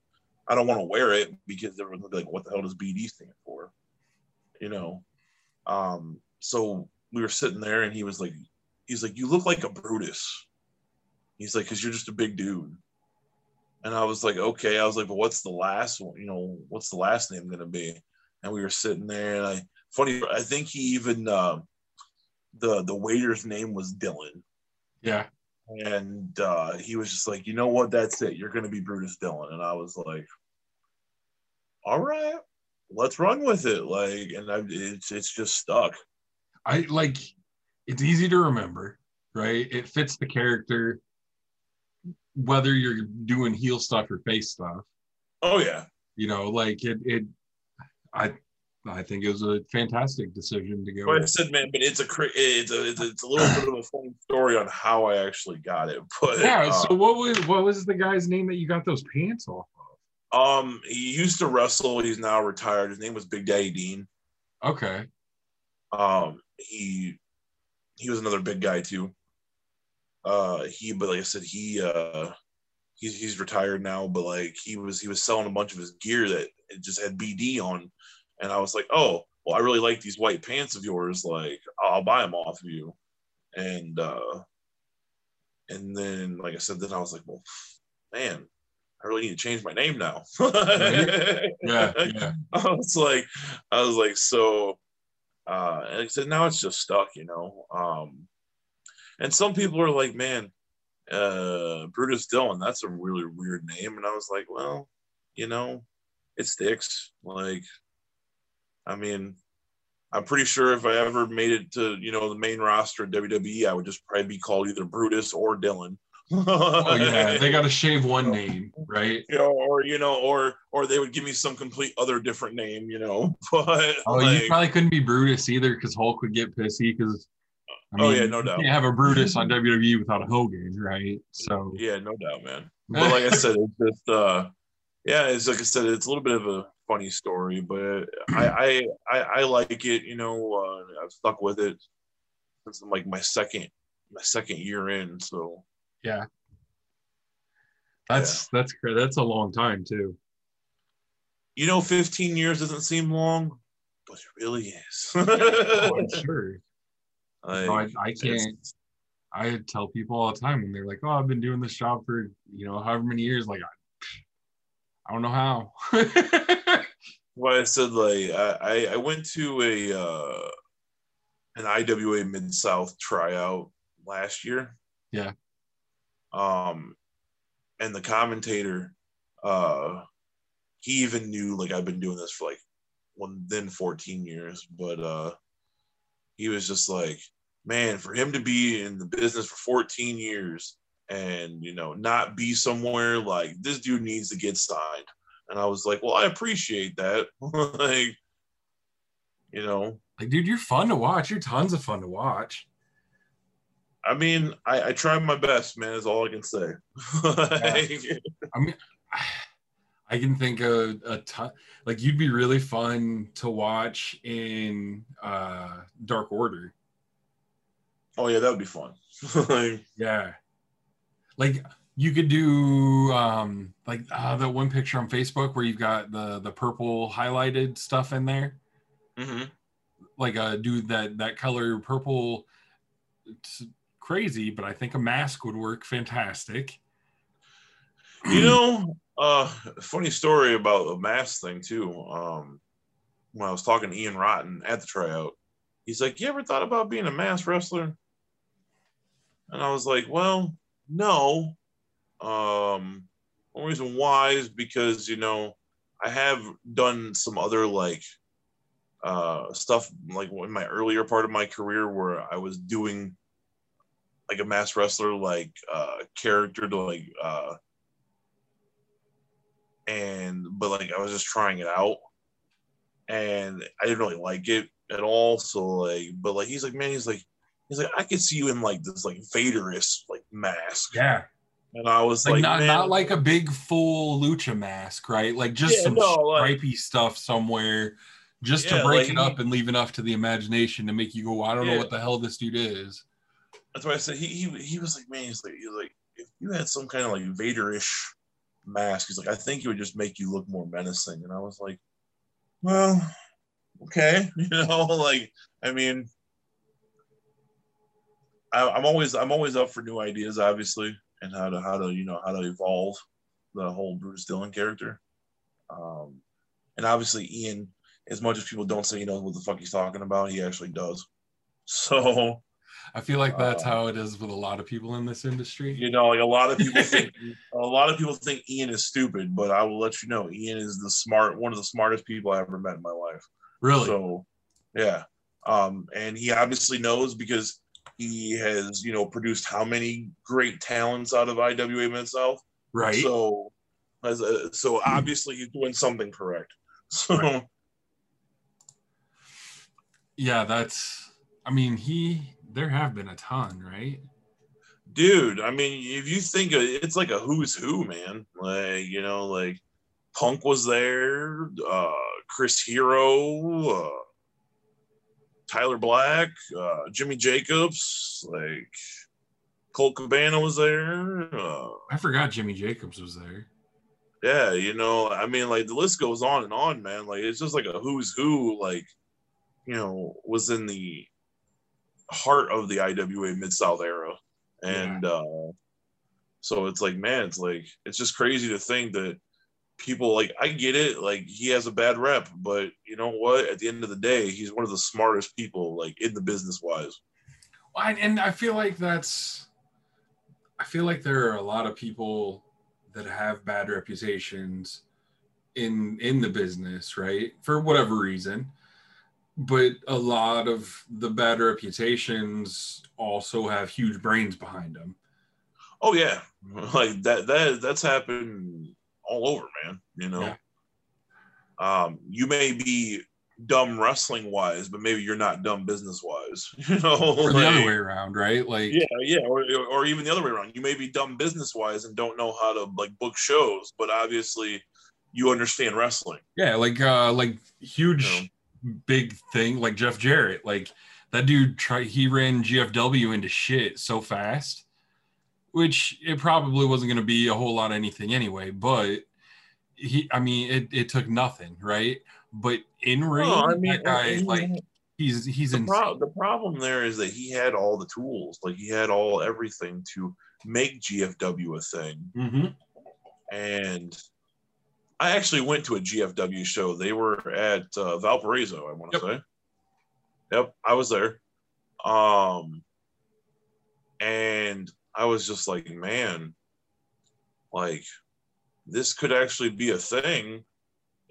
I don't want to wear it because everyone's like, what the hell does BD stand for? You know? Um, so we were sitting there and he was like, he's like, you look like a Brutus. He's like, because you're just a big dude. And I was like, okay. I was like, but what's the last one? You know, what's the last name gonna be? And we were sitting there, and I funny. I think he even uh, the the waiter's name was Dylan. Yeah. And uh, he was just like, you know what? That's it. You're gonna be Brutus Dillon. And I was like, all right, let's run with it. Like, and I, it's it's just stuck. I like it's easy to remember, right? It fits the character, whether you're doing heel stuff or face stuff. Oh yeah. You know, like it it I I think it was a fantastic decision to go. But I said, man, but it's a it's a it's a, it's a little bit of a funny story on how I actually got it. But yeah, uh, so what was what was the guy's name that you got those pants off of? um, he used to wrestle. He's now retired. His name was Big Daddy Dean. Okay. Um, he he was another big guy too. Uh, he, but like I said, he uh, he's he's retired now. But like he was he was selling a bunch of his gear that it just had BD on, and I was like, oh, well, I really like these white pants of yours. Like, I'll buy them off of you. And uh, and then like I said, then I was like, well, man, I really need to change my name now. Yeah, yeah. I was like, I was like, so, uh, said, now it's just stuck, you know. Um, and some people are like, man, uh, Brutus Dillon, that's a really weird name. And I was like, well, you know, it sticks. Like, I mean, I'm pretty sure if I ever made it to, you know, the main roster of WWE, I would just probably be called either Brutus or Dillon. Oh yeah, they got to shave one name, right? you know, or you know, or or they would give me some complete other different name, you know. But Oh, like, you probably couldn't be Brutus either because Hulk would get pissy because. Oh, yeah, no doubt. You have a Brutus on WWE without a Hogan, right? So yeah, no doubt, man. But like I said, it's just uh yeah, it's like I said, it's a little bit of a funny story, but I I I, I like it, you know, uh, I've stuck with it since I'm like my second my second year in, so yeah, that's that's. That's a long time too. you know 15 years doesn't seem long, but it really is. Oh, I'm sure. Like, No, I, I can't. I tell people all the time when they're like, "Oh, I've been doing this job for you know however many years." Like, I, I don't know how. Well, I said like I, I- I went to a uh, an IWA Mid South tryout last year. Yeah. Um, and the commentator, uh, he even knew like I've been doing this for like one then 14 years, but uh, he was just like, man, for him to be in the business for 14 years and you know not be somewhere like this dude needs to get signed. And I was like, well, I appreciate that. like, you know, like, dude, you're fun to watch. You're tons of fun to watch. I mean, I, I try my best, man. Is all I can say. I mean, I can think of a ton. Like, you'd be really fun to watch in uh, Dark Order. Oh yeah, that would be fun. like, yeah, like you could do um, like uh, that one picture on Facebook where you've got the the purple highlighted stuff in there. Mm-hmm. Like uh, dude that that color purple. Crazy, but I think a mask would work fantastic. You know, uh, funny story about a mask thing too. Um, when I was talking to Ian Rotten at the tryout, he's like, "You ever thought about being a mask wrestler?" And I was like, "Well, no. Um, one reason why is because you know I have done some other like uh stuff like in my earlier part of my career where I was doing like a mass wrestler like uh character to like uh and but like I was just trying it out and I didn't really like it at all. So like but like he's like, man, he's like he's like, I could see you in like this like Vaderist like mask. Yeah. And I was like, like, not, man, not like a big full lucha mask, right? Like just Yeah, some no, like- stuff somewhere, just Yeah, to break like it up and leave enough to the imagination to make you go, I don't know what the hell this dude is. That's why I said he, he he was like, man, he's like, he's like, if you had some kind of like Vaderish mask, he's like, I think it would just make you look more menacing. And I was like, well, okay, you know, like, I mean, I, I'm always I'm always up for new ideas, obviously, and how to how to you know how to evolve the whole Bruce Dillon character. Um, and obviously, Ian, as much as people don't say he knows what the fuck he's talking about, he actually does. So I feel like that's Uh, how it is with a lot of people in this industry. you know, like a lot of people think a lot of people think Ian is stupid, but I will let you know, Ian is the smart one of the smartest people I ever met in my life. Really? So, yeah. Um, and he obviously knows because he has, you know, produced how many great talents out of IWA Mid South. right. So, as a, so obviously he's doing something correct. So, Right. yeah, that's I mean, he there have been a ton, right? dude, I mean, if you think of, it's like a who's who, man. Like, you know, like Punk was there, uh, Chris Hero, uh, Tyler Black, uh, Jimmy Jacobs, like Colt Cabana was there. Uh, I forgot Jimmy Jacobs was there. yeah, you know, I mean, like the list goes on and on, man. Like it's just like a who's who, like, you know, was in the heart of the IWA Mid South era. And uh so it's like, man, it's like it's just crazy to think that people like I get it, like he has a bad rep, but you know what? At the end of the day, he's one of the smartest people like in the business wise. And I feel like that's I feel like there are a lot of people that have bad reputations in in the business, right? For whatever reason. But a lot of the bad reputations also have huge brains behind them. Oh yeah. Like that that that's happened all over, man. You know. Um, you may be dumb wrestling wise, but maybe you're not dumb business wise. You know, Or the other way around, right? Like Yeah, yeah, or, or even the other way around. You may be dumb business wise and don't know how to like book shows, but obviously you understand wrestling. Yeah, like uh like huge big thing like Jeff Jarrett. Like that dude try he ran GFW into shit so fast. Which it probably wasn't gonna be a whole lot of anything anyway, but he I mean it, it took nothing, right? But in ring, No, I mean, that guy like he's he's the, in pro- the problem there is that he had all the tools, like he had all everything to make GFW a thing. Mhm. And I actually went to a GFW show. They were at uh, Valparaiso, I want to Yep. say. Yep, I was there. Um, and I was just like, man, like this could actually be a thing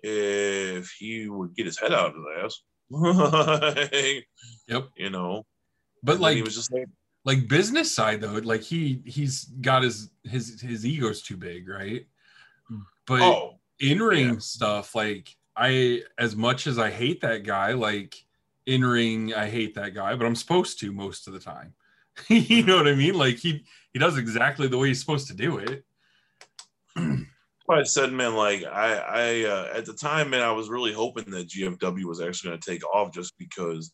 if he would get his head out of his ass. Yep. You know, But And like he was just like, like business side though, like he he's got his his his ego's too big, right? But oh, in ring yeah. stuff, like I as much as I hate that guy, like in ring, I hate that guy, but I'm supposed to most of the time. you know what I mean? Like he he does exactly the way he's supposed to do it. I said, man, like I, I uh, at the time, man, I was really hoping that GFW was actually going to take off just because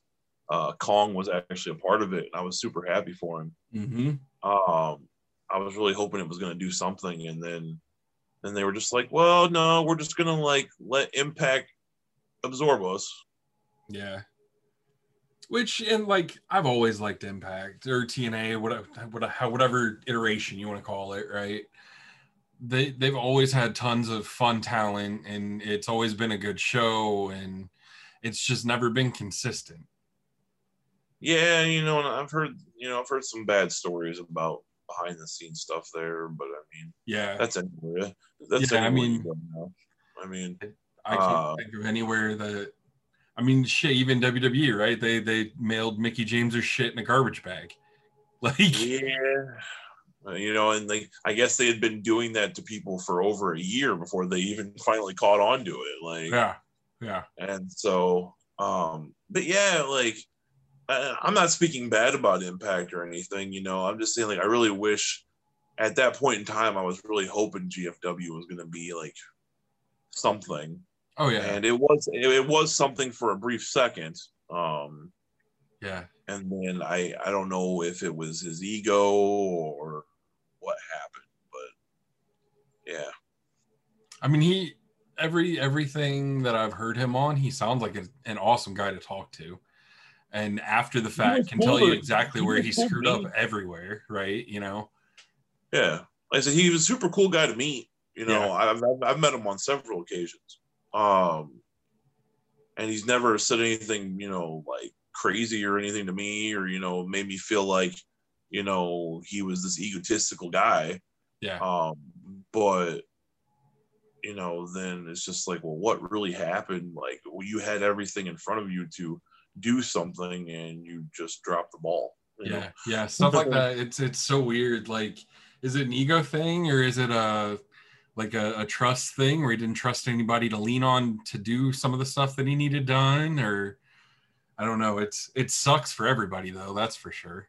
uh, Kong was actually a part of it, and I was super happy for him. Mm-hmm. Um, I was really hoping it was going to do something, and then, then they were just like, well, no, we're just going to like let Impact absorb us. Yeah. Which and like I've always liked Impact or TNA, whatever, whatever, whatever iteration you want to call it, right? They they've always had tons of fun talent, and it's always been a good show, and it's just never been consistent. Yeah, you know, and I've heard, you know, I've heard some bad stories about behind the scenes stuff there, but I mean, Yeah, that's anywhere. That's Yeah, I mean- you go now. I mean, I can't uh, think of anywhere that. I mean, shit, even WWE, right? They they mailed Mickie James's shit in a garbage bag. Like, yeah, you know, and like I guess they had been doing that to people for over a year before they even finally caught on to it. Like, yeah, yeah, and so, um, but yeah, like I, I'm not speaking bad about Impact or anything. You know, I'm just saying like I really wish at that point in time I was really hoping GFW was going to be like something oh yeah, and it was it, it was something for a brief second um yeah. and then i i don't know if it was his ego or what happened but yeah I mean, he every everything that I've heard him on, he sounds like an awesome guy to talk to. And after the fact, can tell you exactly where he screwed up everywhere, right? You know, yeah. Like i said he was a super cool guy to meet you know? Yeah. I've, I've, I've met him on several occasions. Um and he's never said anything you know like crazy or anything to me or you know made me feel like you know he was this egotistical guy. Yeah, um but you know then it's just like well what really happened? Like well, you had everything in front of you to do something and you just drop the ball you know? yeah, yeah, stuff like that. It's it's so weird. Like, is it an ego thing or is it a like a, a trust thing where he didn't trust anybody to lean on to do some of the stuff that he needed done, or I don't know. It's it sucks for everybody though. That's for sure.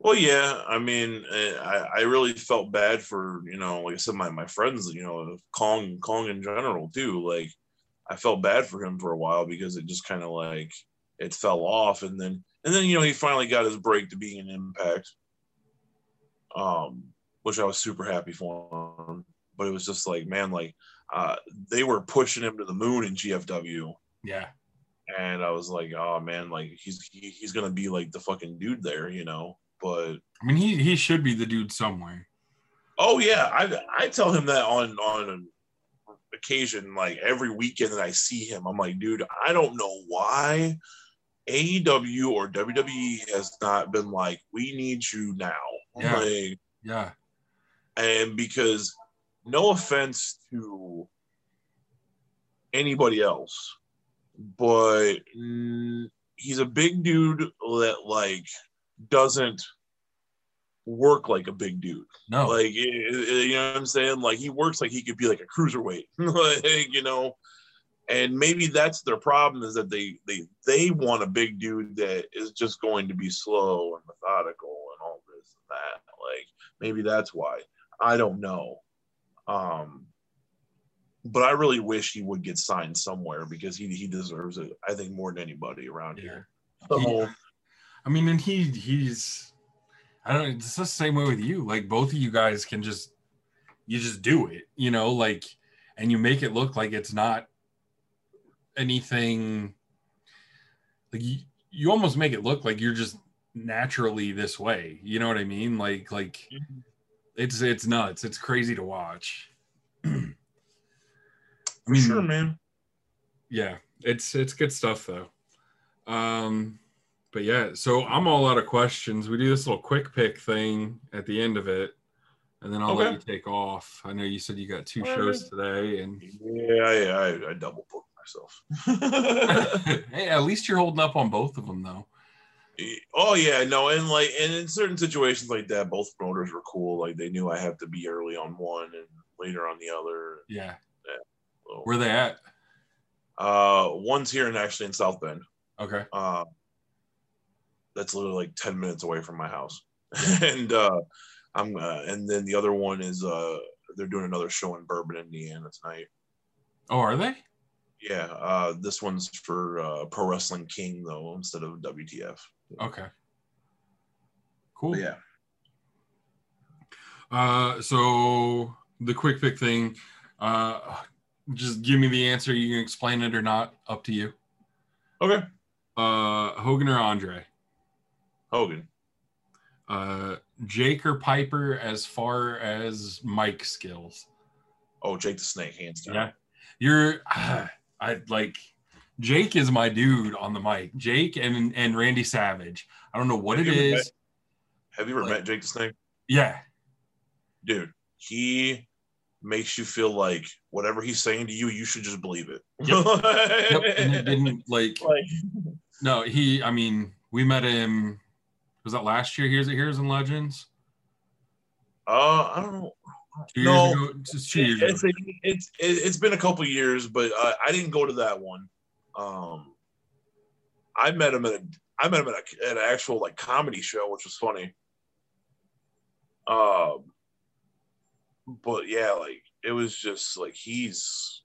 well yeah i mean eh, i i really felt bad for you know like i said my, my friends you know kong kong in general too like i felt bad for him for a while because it just kind of like it fell off. And then and then you know he finally got his break to being an impact um which i was super happy for him. But it was just like man like uh they were pushing him to the moon in gfw Yeah, and i was like oh man like he's he, he's gonna be like the fucking dude there you know? But I mean he he should be the dude somewhere. oh yeah. I i tell him that on on occasion like every weekend that i see him i'm like dude i don't know why aew or wwe has not been like we need you now. Yeah. like Yeah, and because no offense to anybody else but mm, he's a big dude that like doesn't work like a big dude. No, like you know what i'm saying? Like he works like he could be like a cruiserweight. Like you know and maybe that's their problem is that they they they want a big dude that is just going to be slow and methodical and all this and that like maybe that's why i don't know um but i really wish he would get signed somewhere because he he deserves it i think more than anybody around yeah. here so, I mean, and he he's I don't know, it's the same way with you. Like both of you guys can just you just do it, you know, like and you make it look like it's not anything like you, you almost make it look like you're just naturally this way. You know what I mean? Like like it's it's nuts. It's crazy to watch. I for mean, sure man yeah it's it's good stuff though um but yeah so i'm all out of questions we do this little quick pick thing at the end of it and then i'll let you take off i know you said you got two All right, shows today and yeah i i, I double booked myself. hey, at least you're holding up on both of them, though. oh yeah, no, and like, and in certain situations like that, both promoters were cool. Like they knew I have to be early on one and later on the other. Yeah. So, Where they at? uh, one's here and actually in South Bend. Okay. Uh, that's literally like ten minutes away from my house, and uh, I'm, uh, and then the other one is uh, they're doing another show in Bourbon, Indiana tonight. Oh, are they? Yeah, uh, this one's for uh, Pro Wrestling King though instead of WTF. Okay. Cool. But yeah. Uh, so the quick pick thing, uh, just give me the answer. You can explain it or not. Up to you. Okay. Uh, Hogan or Andre? Hogan. Uh, Jake or Piper as far as mic skills? Oh, Jake the Snake, hands down. Yeah. You're, I like, Jake is my dude on the mic. Jake and and Randy Savage. I don't know what it Have you ever. Have you ever Like- met Jake the Snake? Yeah. Dude, he makes you feel like whatever he's saying to you, you should just believe it. Yep. And it didn't like like, No, he. I mean, we met him. Was that last year? Here's it, Here's in Legends. uh, I don't know. Two No. ago. Just two years It's, ago. it's it's it's been a couple years, but uh, I didn't go to that one. Um, I met him at a I met him at, a, at an actual like comedy show, which was funny. Um, but yeah, like it was just like he's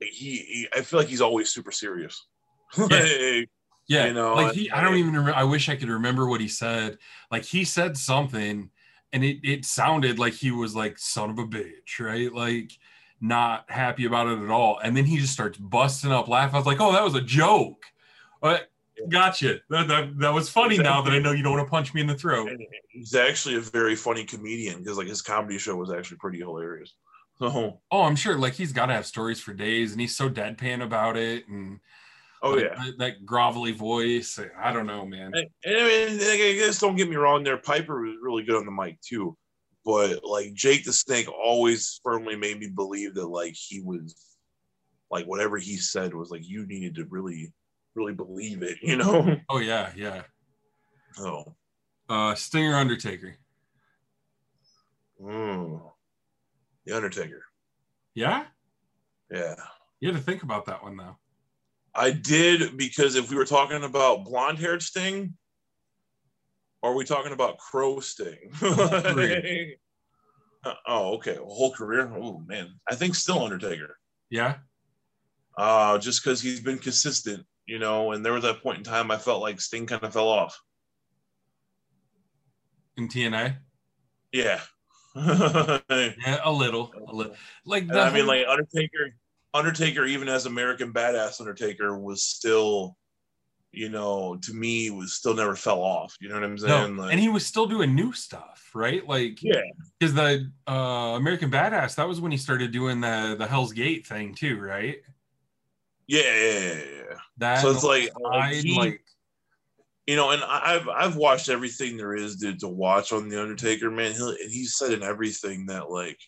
like, he, he I feel like he's always super serious. Like, Yeah, you know, like he. I don't even remember. I wish I could remember what he said. Like he said something, and it it sounded like he was like son of a bitch, right? Like not happy about it at all. And then he just starts busting up laughing. I was like, oh, that was a joke. Uh, but gotcha. That, that, that was funny now that I know you don't want to punch me in the throat. he's actually a very funny comedian because like his comedy show was actually pretty hilarious. So Oh, I'm sure. Like he's got to have stories for days, and he's so deadpan about it, and oh like, yeah. that, that grovelly voice. I don't know, man. And, and I mean, I guess don't get me wrong. There, Piper was really good on the mic too, but like Jake the Snake always firmly made me believe that like he was, like whatever he said was like you needed to really, really believe it, you know. Oh yeah, yeah. Oh, Uh, Stinger Undertaker. mm. the Undertaker. Yeah, Yeah, you had to think about that one though. I did because if we were talking about blonde-haired Sting, are we talking about Crow Sting? oh, okay, a whole career. Oh man, I think still Undertaker. Yeah, uh, just because he's been consistent, you know. And there was that point in time I felt like Sting kind of fell off. in TNA. Yeah. Yeah, a little, a little. Like I mean, whole- like Undertaker, Undertaker, even as American Badass Undertaker, was still, you know, to me, was still never fell off. You know what I'm no, saying? Like, and he was still doing new stuff, right? Like, yeah, because the uh, American Badass that was when he started doing the the Hell's Gate thing too, right? yeah, yeah, yeah, yeah. That So it's like, like, I he- like you know, and I've I've watched everything there is to, to watch on the Undertaker, man. He and he said in everything that like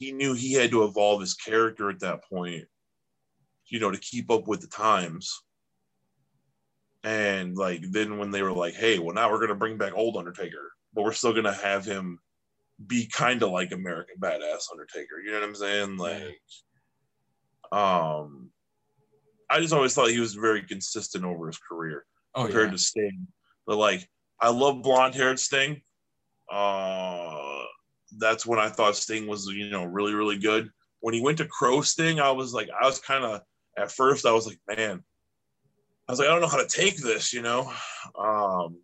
he knew he had to evolve his character at that point, you know, to keep up with the times. And like then when they were like, hey, well now we're gonna bring back old Undertaker, but we're still gonna have him be kind of like American Badass Undertaker. You know what I'm saying? Like, um, I just always thought he was very consistent over his career oh compared yeah, to Sting. But like, I love blonde haired Sting. Uh, that's when I thought Sting was, you know, really, really good. When he went to Crow Sting, I was like, I was kind of, at first, I was like, man, I was like, I don't know how to take this, you know. Um,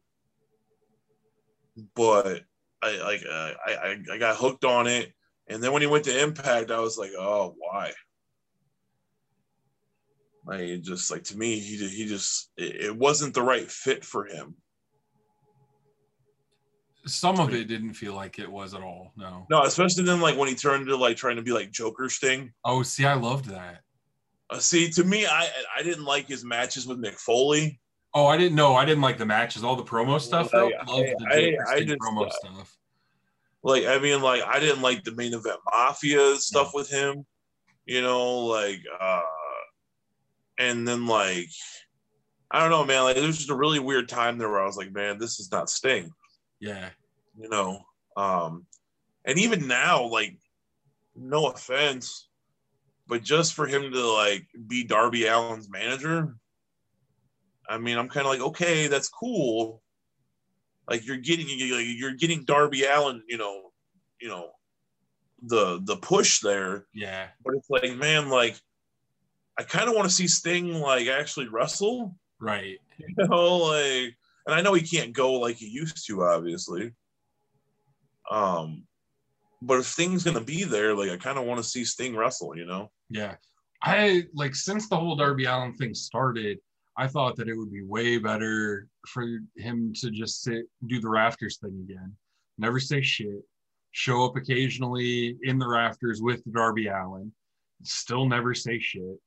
but I like, uh, I, I, got hooked on it. And then when he went to Impact, I was like, oh, why? Like just like to me, he he just it, it wasn't the right fit for him. Some of it didn't feel like it was at all. No. No, especially then like when he turned to like trying to be like Joker Sting. Oh, see, I loved that. Uh, see, to me, I I didn't like his matches with Mick Foley. Oh, I didn't know. I didn't like the matches, all the promo stuff. Though. I- the I- Joker I Sting promo uh, stuff. Like I mean, like I didn't like the main event mafia stuff with him. You know, like uh and then like I don't know, man. Like there's just a really weird time there where I was like, man, this is not Sting. Yeah. You know, um, and even now, like, no offense, but just for him to like be Darby Allin's manager, I mean, I'm kind of like, okay, that's cool. Like you're getting you're getting Darby Allin, you know, you know, the the push there. Yeah. But it's like, man, like I kind of want to see Sting like actually wrestle. Right. You know, like and I know he can't go like he used to, obviously. Um, but if Sting's gonna be there, like I kind of want to see Sting wrestle, you know? Yeah. I like since the whole Darby Allin thing started, I thought that it would be way better for him to just sit do the rafters thing again. Never say shit. Show up occasionally in the rafters with Darby Allin, Still never say shit.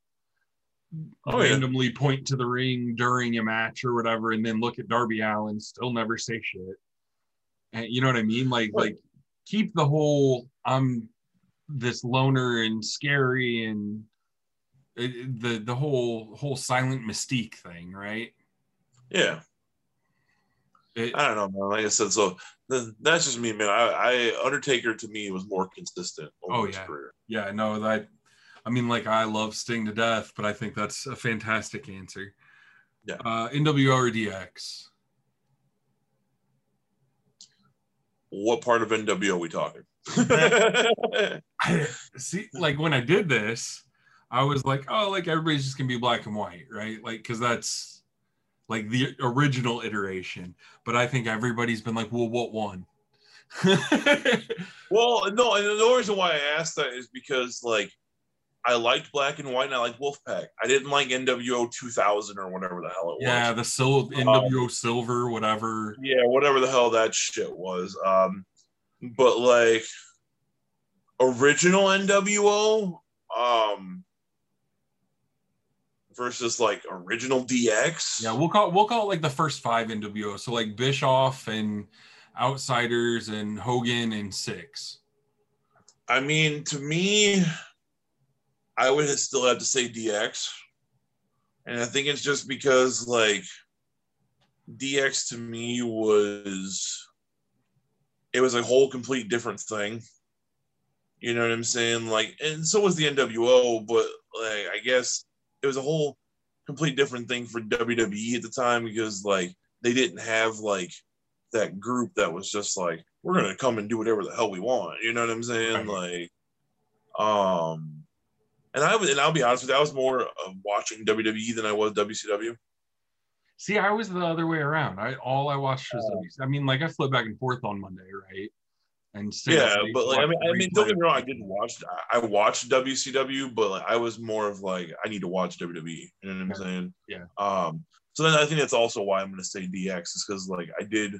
Oh, yeah. randomly point to the ring during a match or whatever, and then look at Darby Allin, still never say shit. And you know what I mean? Like, like keep the whole I'm this loner and scary and it, it- the the whole whole silent mystique thing, right? Yeah. It, I don't know, man. Like I said, so th- that's just me, man. I, I Undertaker to me was more consistent over Oh, his yeah. career. yeah, no, that I mean, like I love Sting to death, but I think that's a fantastic answer. Yeah. Uh, NWO or DX? What part of NWO are we talking? I, see, like when I did this, I was like, oh, like everybody's just gonna be black and white, right? Like, because that's like the original iteration. But I think everybody's been like, well, what one? well, no, and the only reason why I asked that is because like I liked Black and White and I liked Wolfpack. I didn't like NWO 2000 or whatever the hell it was. yeah, the sil- NWO silver, whatever. yeah, whatever the hell that shit was. Um, but like original NWO, um, versus like original DX. Yeah, we'll call we'll call it like the first five NWO. So like Bischoff and Outsiders and Hogan and Syxx. I mean, to me, I would still have to say DX, and I think it's just because like DX to me was it was a whole complete different thing. You know what I'm saying? Like, and so was the NWO, but like I guess it was a whole complete different thing for WWE at the time because like they didn't have like that group that was just like we're gonna come and do whatever the hell we want. You know what I'm saying? Like, um, and I was, and I'll be honest with you, I was more of watching WWE than I was WCW. See, I was the other way around. I all I watched was WC. I mean, like I flipped back and forth on Monday, right? And Yeah, but like I mean, I mean, don't get me wrong, I didn't watch. I- watched WCW, but like I was more of like I need to watch WWE. You know what I'm saying? Yeah. Um. So then I think that's also why I'm going to say DX is because like I did,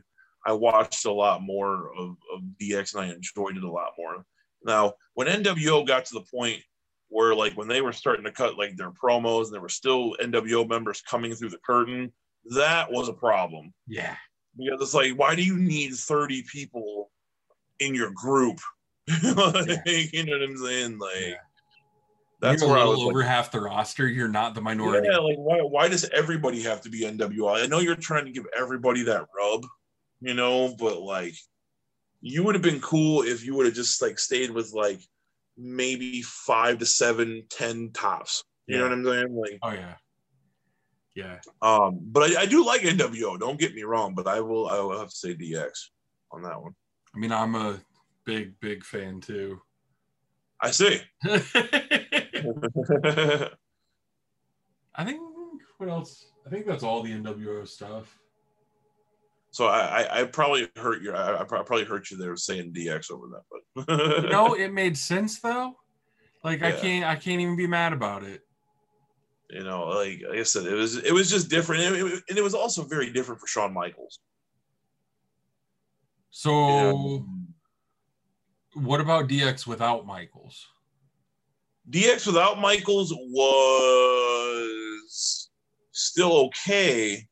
I watched a lot more of, of DX and I enjoyed it a lot more. Now, when NWO got to the point where like when they were starting to cut like their promos and there were still NWO members coming through the curtain, that was a problem Yeah, because it's like, why do you need 30 people in your group? Like, You know what I'm saying? Like, Yeah. that's you're where a I little was over like, half the roster. You're not the minority. yeah, like why, why does everybody have to be NWO? I know you're trying to give everybody that rub, you know, but like, you would have been cool if you would have just like stayed with like maybe five to seven, ten tops. You know what I'm saying? Like, Oh yeah, yeah. um, but I, I do like NWO. Don't get me wrong, but I will I will have to say DX on that one. I mean, I'm a big, big fan too. I see. I think what else? I think that's all the NWO stuff. So I, I, I probably hurt you. I, I probably hurt you there saying DX over that, but No, it made sense though. Like I can't, I can't even be mad about it. you know, like, like I said, it was it was just different, and it, and it was also very different for Shawn Michaels. So, Yeah. what about DX without Michaels? DX without Michaels was still okay.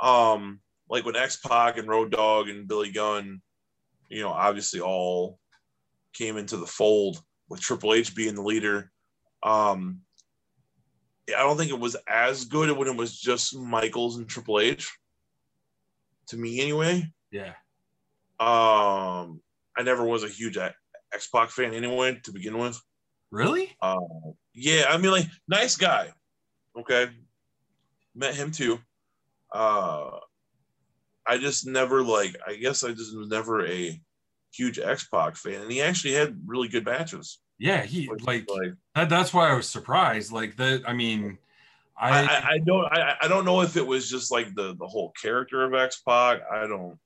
Um, like when X Pac and Road Dogg and Billy Gunn, you know, obviously all came into the fold with Triple H being the leader. Um, I don't think it was as good when it was just Michaels and Triple H. To me, anyway. Yeah. Um, I never was a huge X Pac fan anyway to begin with. Really? Uh, yeah, I mean, like, nice guy. Okay, met him too. Uh, I just never like. I guess I just was never a huge X Pac fan, and he actually had really good matches. Yeah, he like, like that, that's why I was surprised. Like that, I mean, I I, I don't I, I don't know if it was just like the the whole character of X Pac. I don't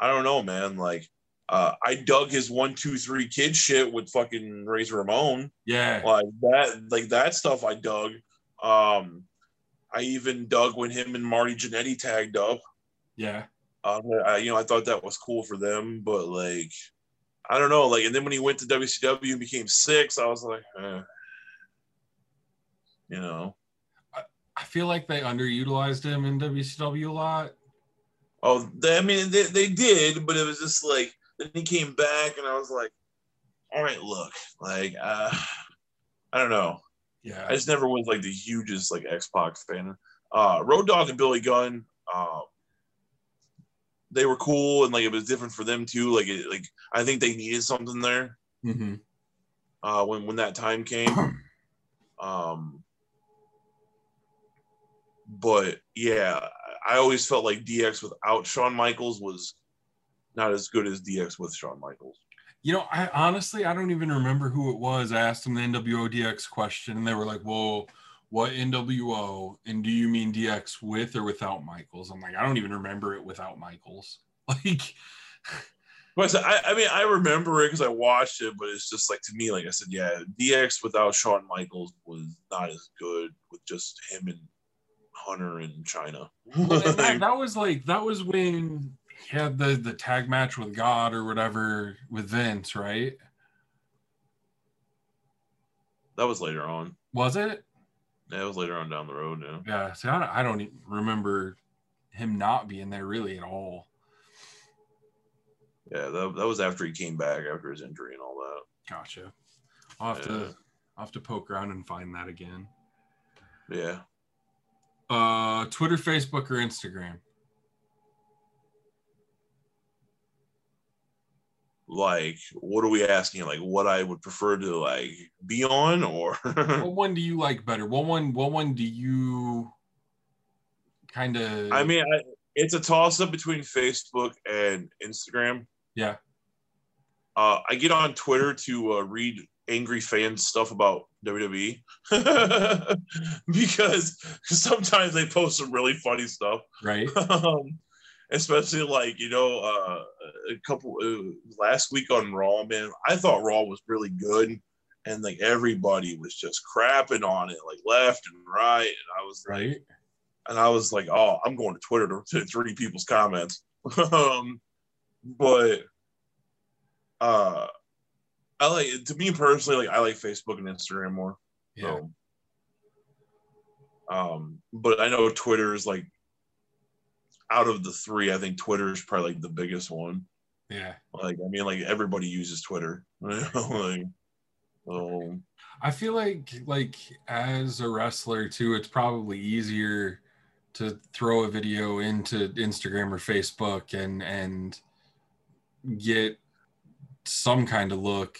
I don't know, man. Like uh, I dug his one two three kid shit with fucking Razor Ramon. Yeah, like that like that stuff I dug. Um, I even dug when him and Marty Jannetty tagged up. Yeah. Um, I, you know, I thought that was cool for them, but like, I don't know. Like, and then when he went to WCW and became Syxx, I was like, eh. you know. I, I feel like they underutilized him in WCW a lot. Oh, they, I mean, they, they did, but it was just like, then he came back and I was like, all right, look, like, uh, I don't know. Yeah. I just never was like the hugest like X Pac fan. Uh, Road Dogg and Billy Gunn, uh, they were cool and like it was different for them too. Like it, like I think they needed something there. Mm-hmm. Uh, when when that time came. um, but yeah, I always felt like DX without Shawn Michaels was not as good as DX with Shawn Michaels. You know, I honestly I don't even remember who it was. I asked them the NWO DX question, and they were like, "Well, what NWO? And do you mean DX with or without Michaels?" I'm like, I don't even remember it without Michaels. Like, but I, I mean, I remember it because I watched it, but it's just like to me, like I said, yeah, DX without Shawn Michaels was not as good with just him and Hunter in Chyna. well, that, that was like that was when he had the the tag match with God or whatever with Vince, right? That was later on. Was it? Yeah, it was later on down the road. Yeah. Yeah. See, I don't, I don't remember him not being there really at all. Yeah, that, that was after he came back after his injury and all that. Gotcha. I'll have yeah. to I'll have to poke around and find that again. Yeah. Uh Twitter, Facebook, or Instagram? Like what are we asking? Like what i would prefer to like be on or what one do you like better? What one what one do you kind of i mean I, it's a toss up between facebook and instagram. Yeah. Uh, i get on twitter to uh, read angry fans stuff about wwe because sometimes they post some really funny stuff. Right. Um, especially like you know uh, a couple uh, last week on Raw. Man, I thought Raw was really good, and like everybody was just crapping on it, like left and right. And I was right, like, and I was like, oh, I'm going to Twitter to, to read people's comments. um, but uh, I like to me personally, like I like Facebook and Instagram more. Yeah. So, um, but I know Twitter is like out of the three, I think Twitter is probably like the biggest one. Yeah. Like I mean, like everybody uses Twitter. like, um, I feel like like as a wrestler too, it's probably easier to throw a video into Instagram or Facebook and and get some kind of look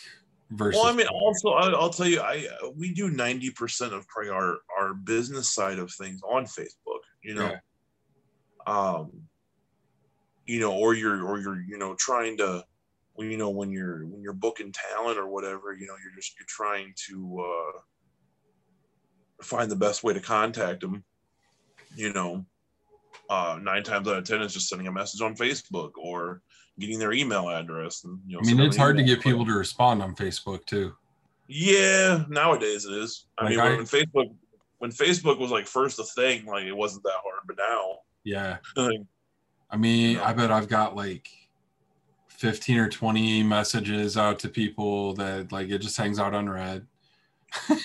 versus. Well, I mean, also I, will tell you, I we do ninety percent of probably our our business side of things on Facebook. You know, yeah um, you know, or you're or you're you know trying to, you know, when you're when you're booking talent or whatever, you know, you're just you're trying to uh, find the best way to contact them. You know, uh, nine times out of ten, it's just sending a message on Facebook or getting their email address. And, you know, I mean, it's hard to get people to respond on Facebook too. Yeah, nowadays it is. I like mean, I, when Facebook when Facebook was like first a thing, like it wasn't that hard, but now yeah. I mean, I bet I've got like 15 or 20 messages out to people that like it just hangs out unread. and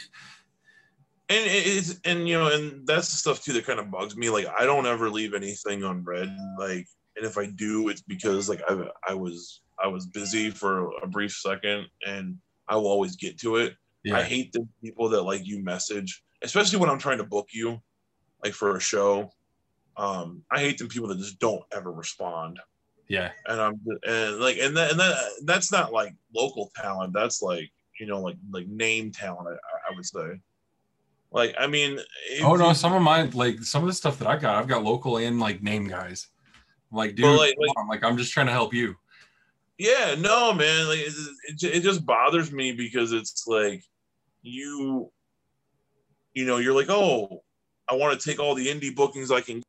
it's and you know, and that's the stuff too that kind of bugs me. Like I don't ever leave anything unread. Like, and if I do, it's because like I I was I was busy for a brief second, and I will always get to it. Yeah. I hate the people that like you message especially when I'm trying to book you, like for a show. Um, I hate them people that just don't ever respond. Yeah. And I'm and like and that and that that's not like local talent. That's like you know like like name talent. I, I would say. Like I mean. Oh no! Some of my like some of the stuff that I got, I've got local and like name guys. Like, dude, like, like, on, like I'm just trying to help you. Yeah, no, man. Like it, it, it just bothers me because it's like you, you know, you're like, oh, I want to take all the indie bookings I can.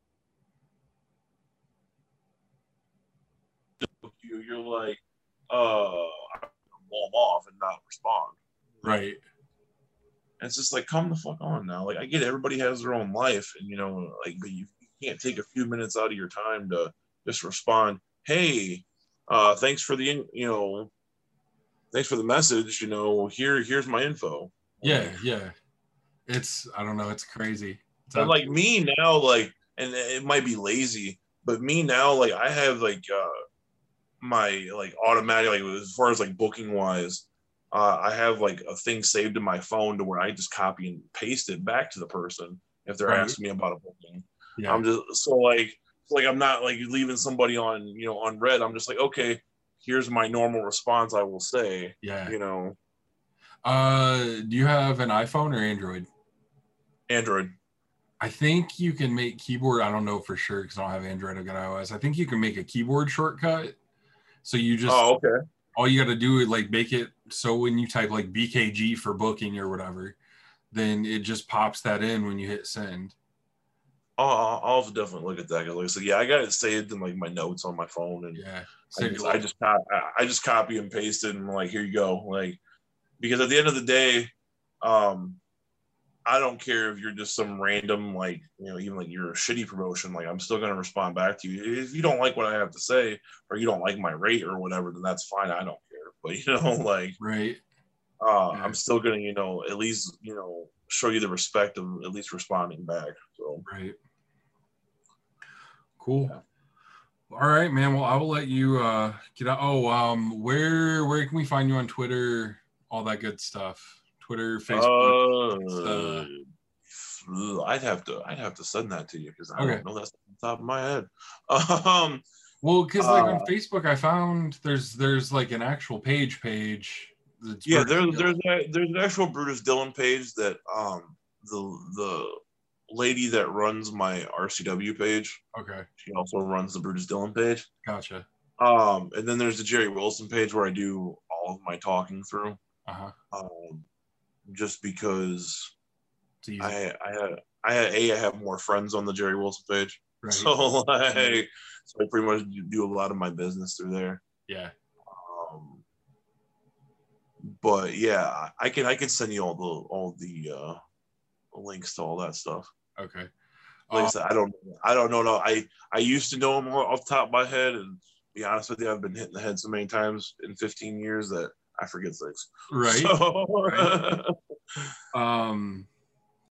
Like, uh, wall them off and not respond. Right. And it's just like, come the fuck on now. Like, I get it, everybody has their own life, and you know, like, but you, you can't take a few minutes out of your time to just respond. Hey, uh, thanks for the, you know, thanks for the message. You know, here, here's my info. Yeah, yeah. It's I don't know. It's crazy. It's like me now, like, and it might be lazy, but me now, like, I have like uh my like automatic, like as far as like booking wise, uh, I have like a thing saved in my phone to where I just copy and paste it back to the person if they're Right. asking me about a booking. yeah. I'm just so like like I'm not like leaving somebody on you know on read. I'm just like okay, here's my normal response. I will say yeah. you know Uh, do you have an iPhone or Android? Android. I think you can make keyboard. I don't know for sure because I don't have Android. I've got iOS. I think you can make a keyboard shortcut. So you just oh okay. all you got to do is like make it so when you type like BKG for booking or whatever, then it just pops that in when you hit send. I'll, I'll I'll definitely look at that. Like I said, yeah, I got it saved in like my notes on my phone, and Yeah. I just, I just cop- I- I just copy and paste it, and I'm like, here you go. Like, because at the end of the day, um, I don't care if you're just some random like you know even like you're a shitty promotion. Like I'm still gonna respond back to you. If you don't like what I have to say, or you don't like my rate or whatever, then that's fine. I don't care. But you know, like right. uh, Yeah. I'm still gonna you know at least you know show you the respect of at least responding back. So Right. Cool. Yeah. All right, man. Well, I will let you uh get out. Oh, um, where where can we find you on Twitter? All that good stuff. Twitter, Facebook. Uh, I'd have to I'd have to send that to you because I Okay. don't know that's on top of my head. Um, well, because like on uh, Facebook, I found there's there's like an actual page page. yeah, there's there's a, there's an actual Brutus Dillon page that um the the lady that runs my RCW page. okay, She also runs the Brutus Dillon page. gotcha. Um, and then there's the Jerry Wilson page where I do all of my talking through. Uh huh. Um, just because I I had I had a I have more friends on the Jerry Wilson page. right? So like, so I pretty much do a lot of my business through there. yeah. Um, but yeah, I can I can send you all the all the uh, links to all that stuff. Okay. Like I Uh, said, I don't I don't know. No, I I used to know them off the top of my head, and be honest with you, I've been hitting the head so many times in 15 years that I forget things. right. So, Right. Um,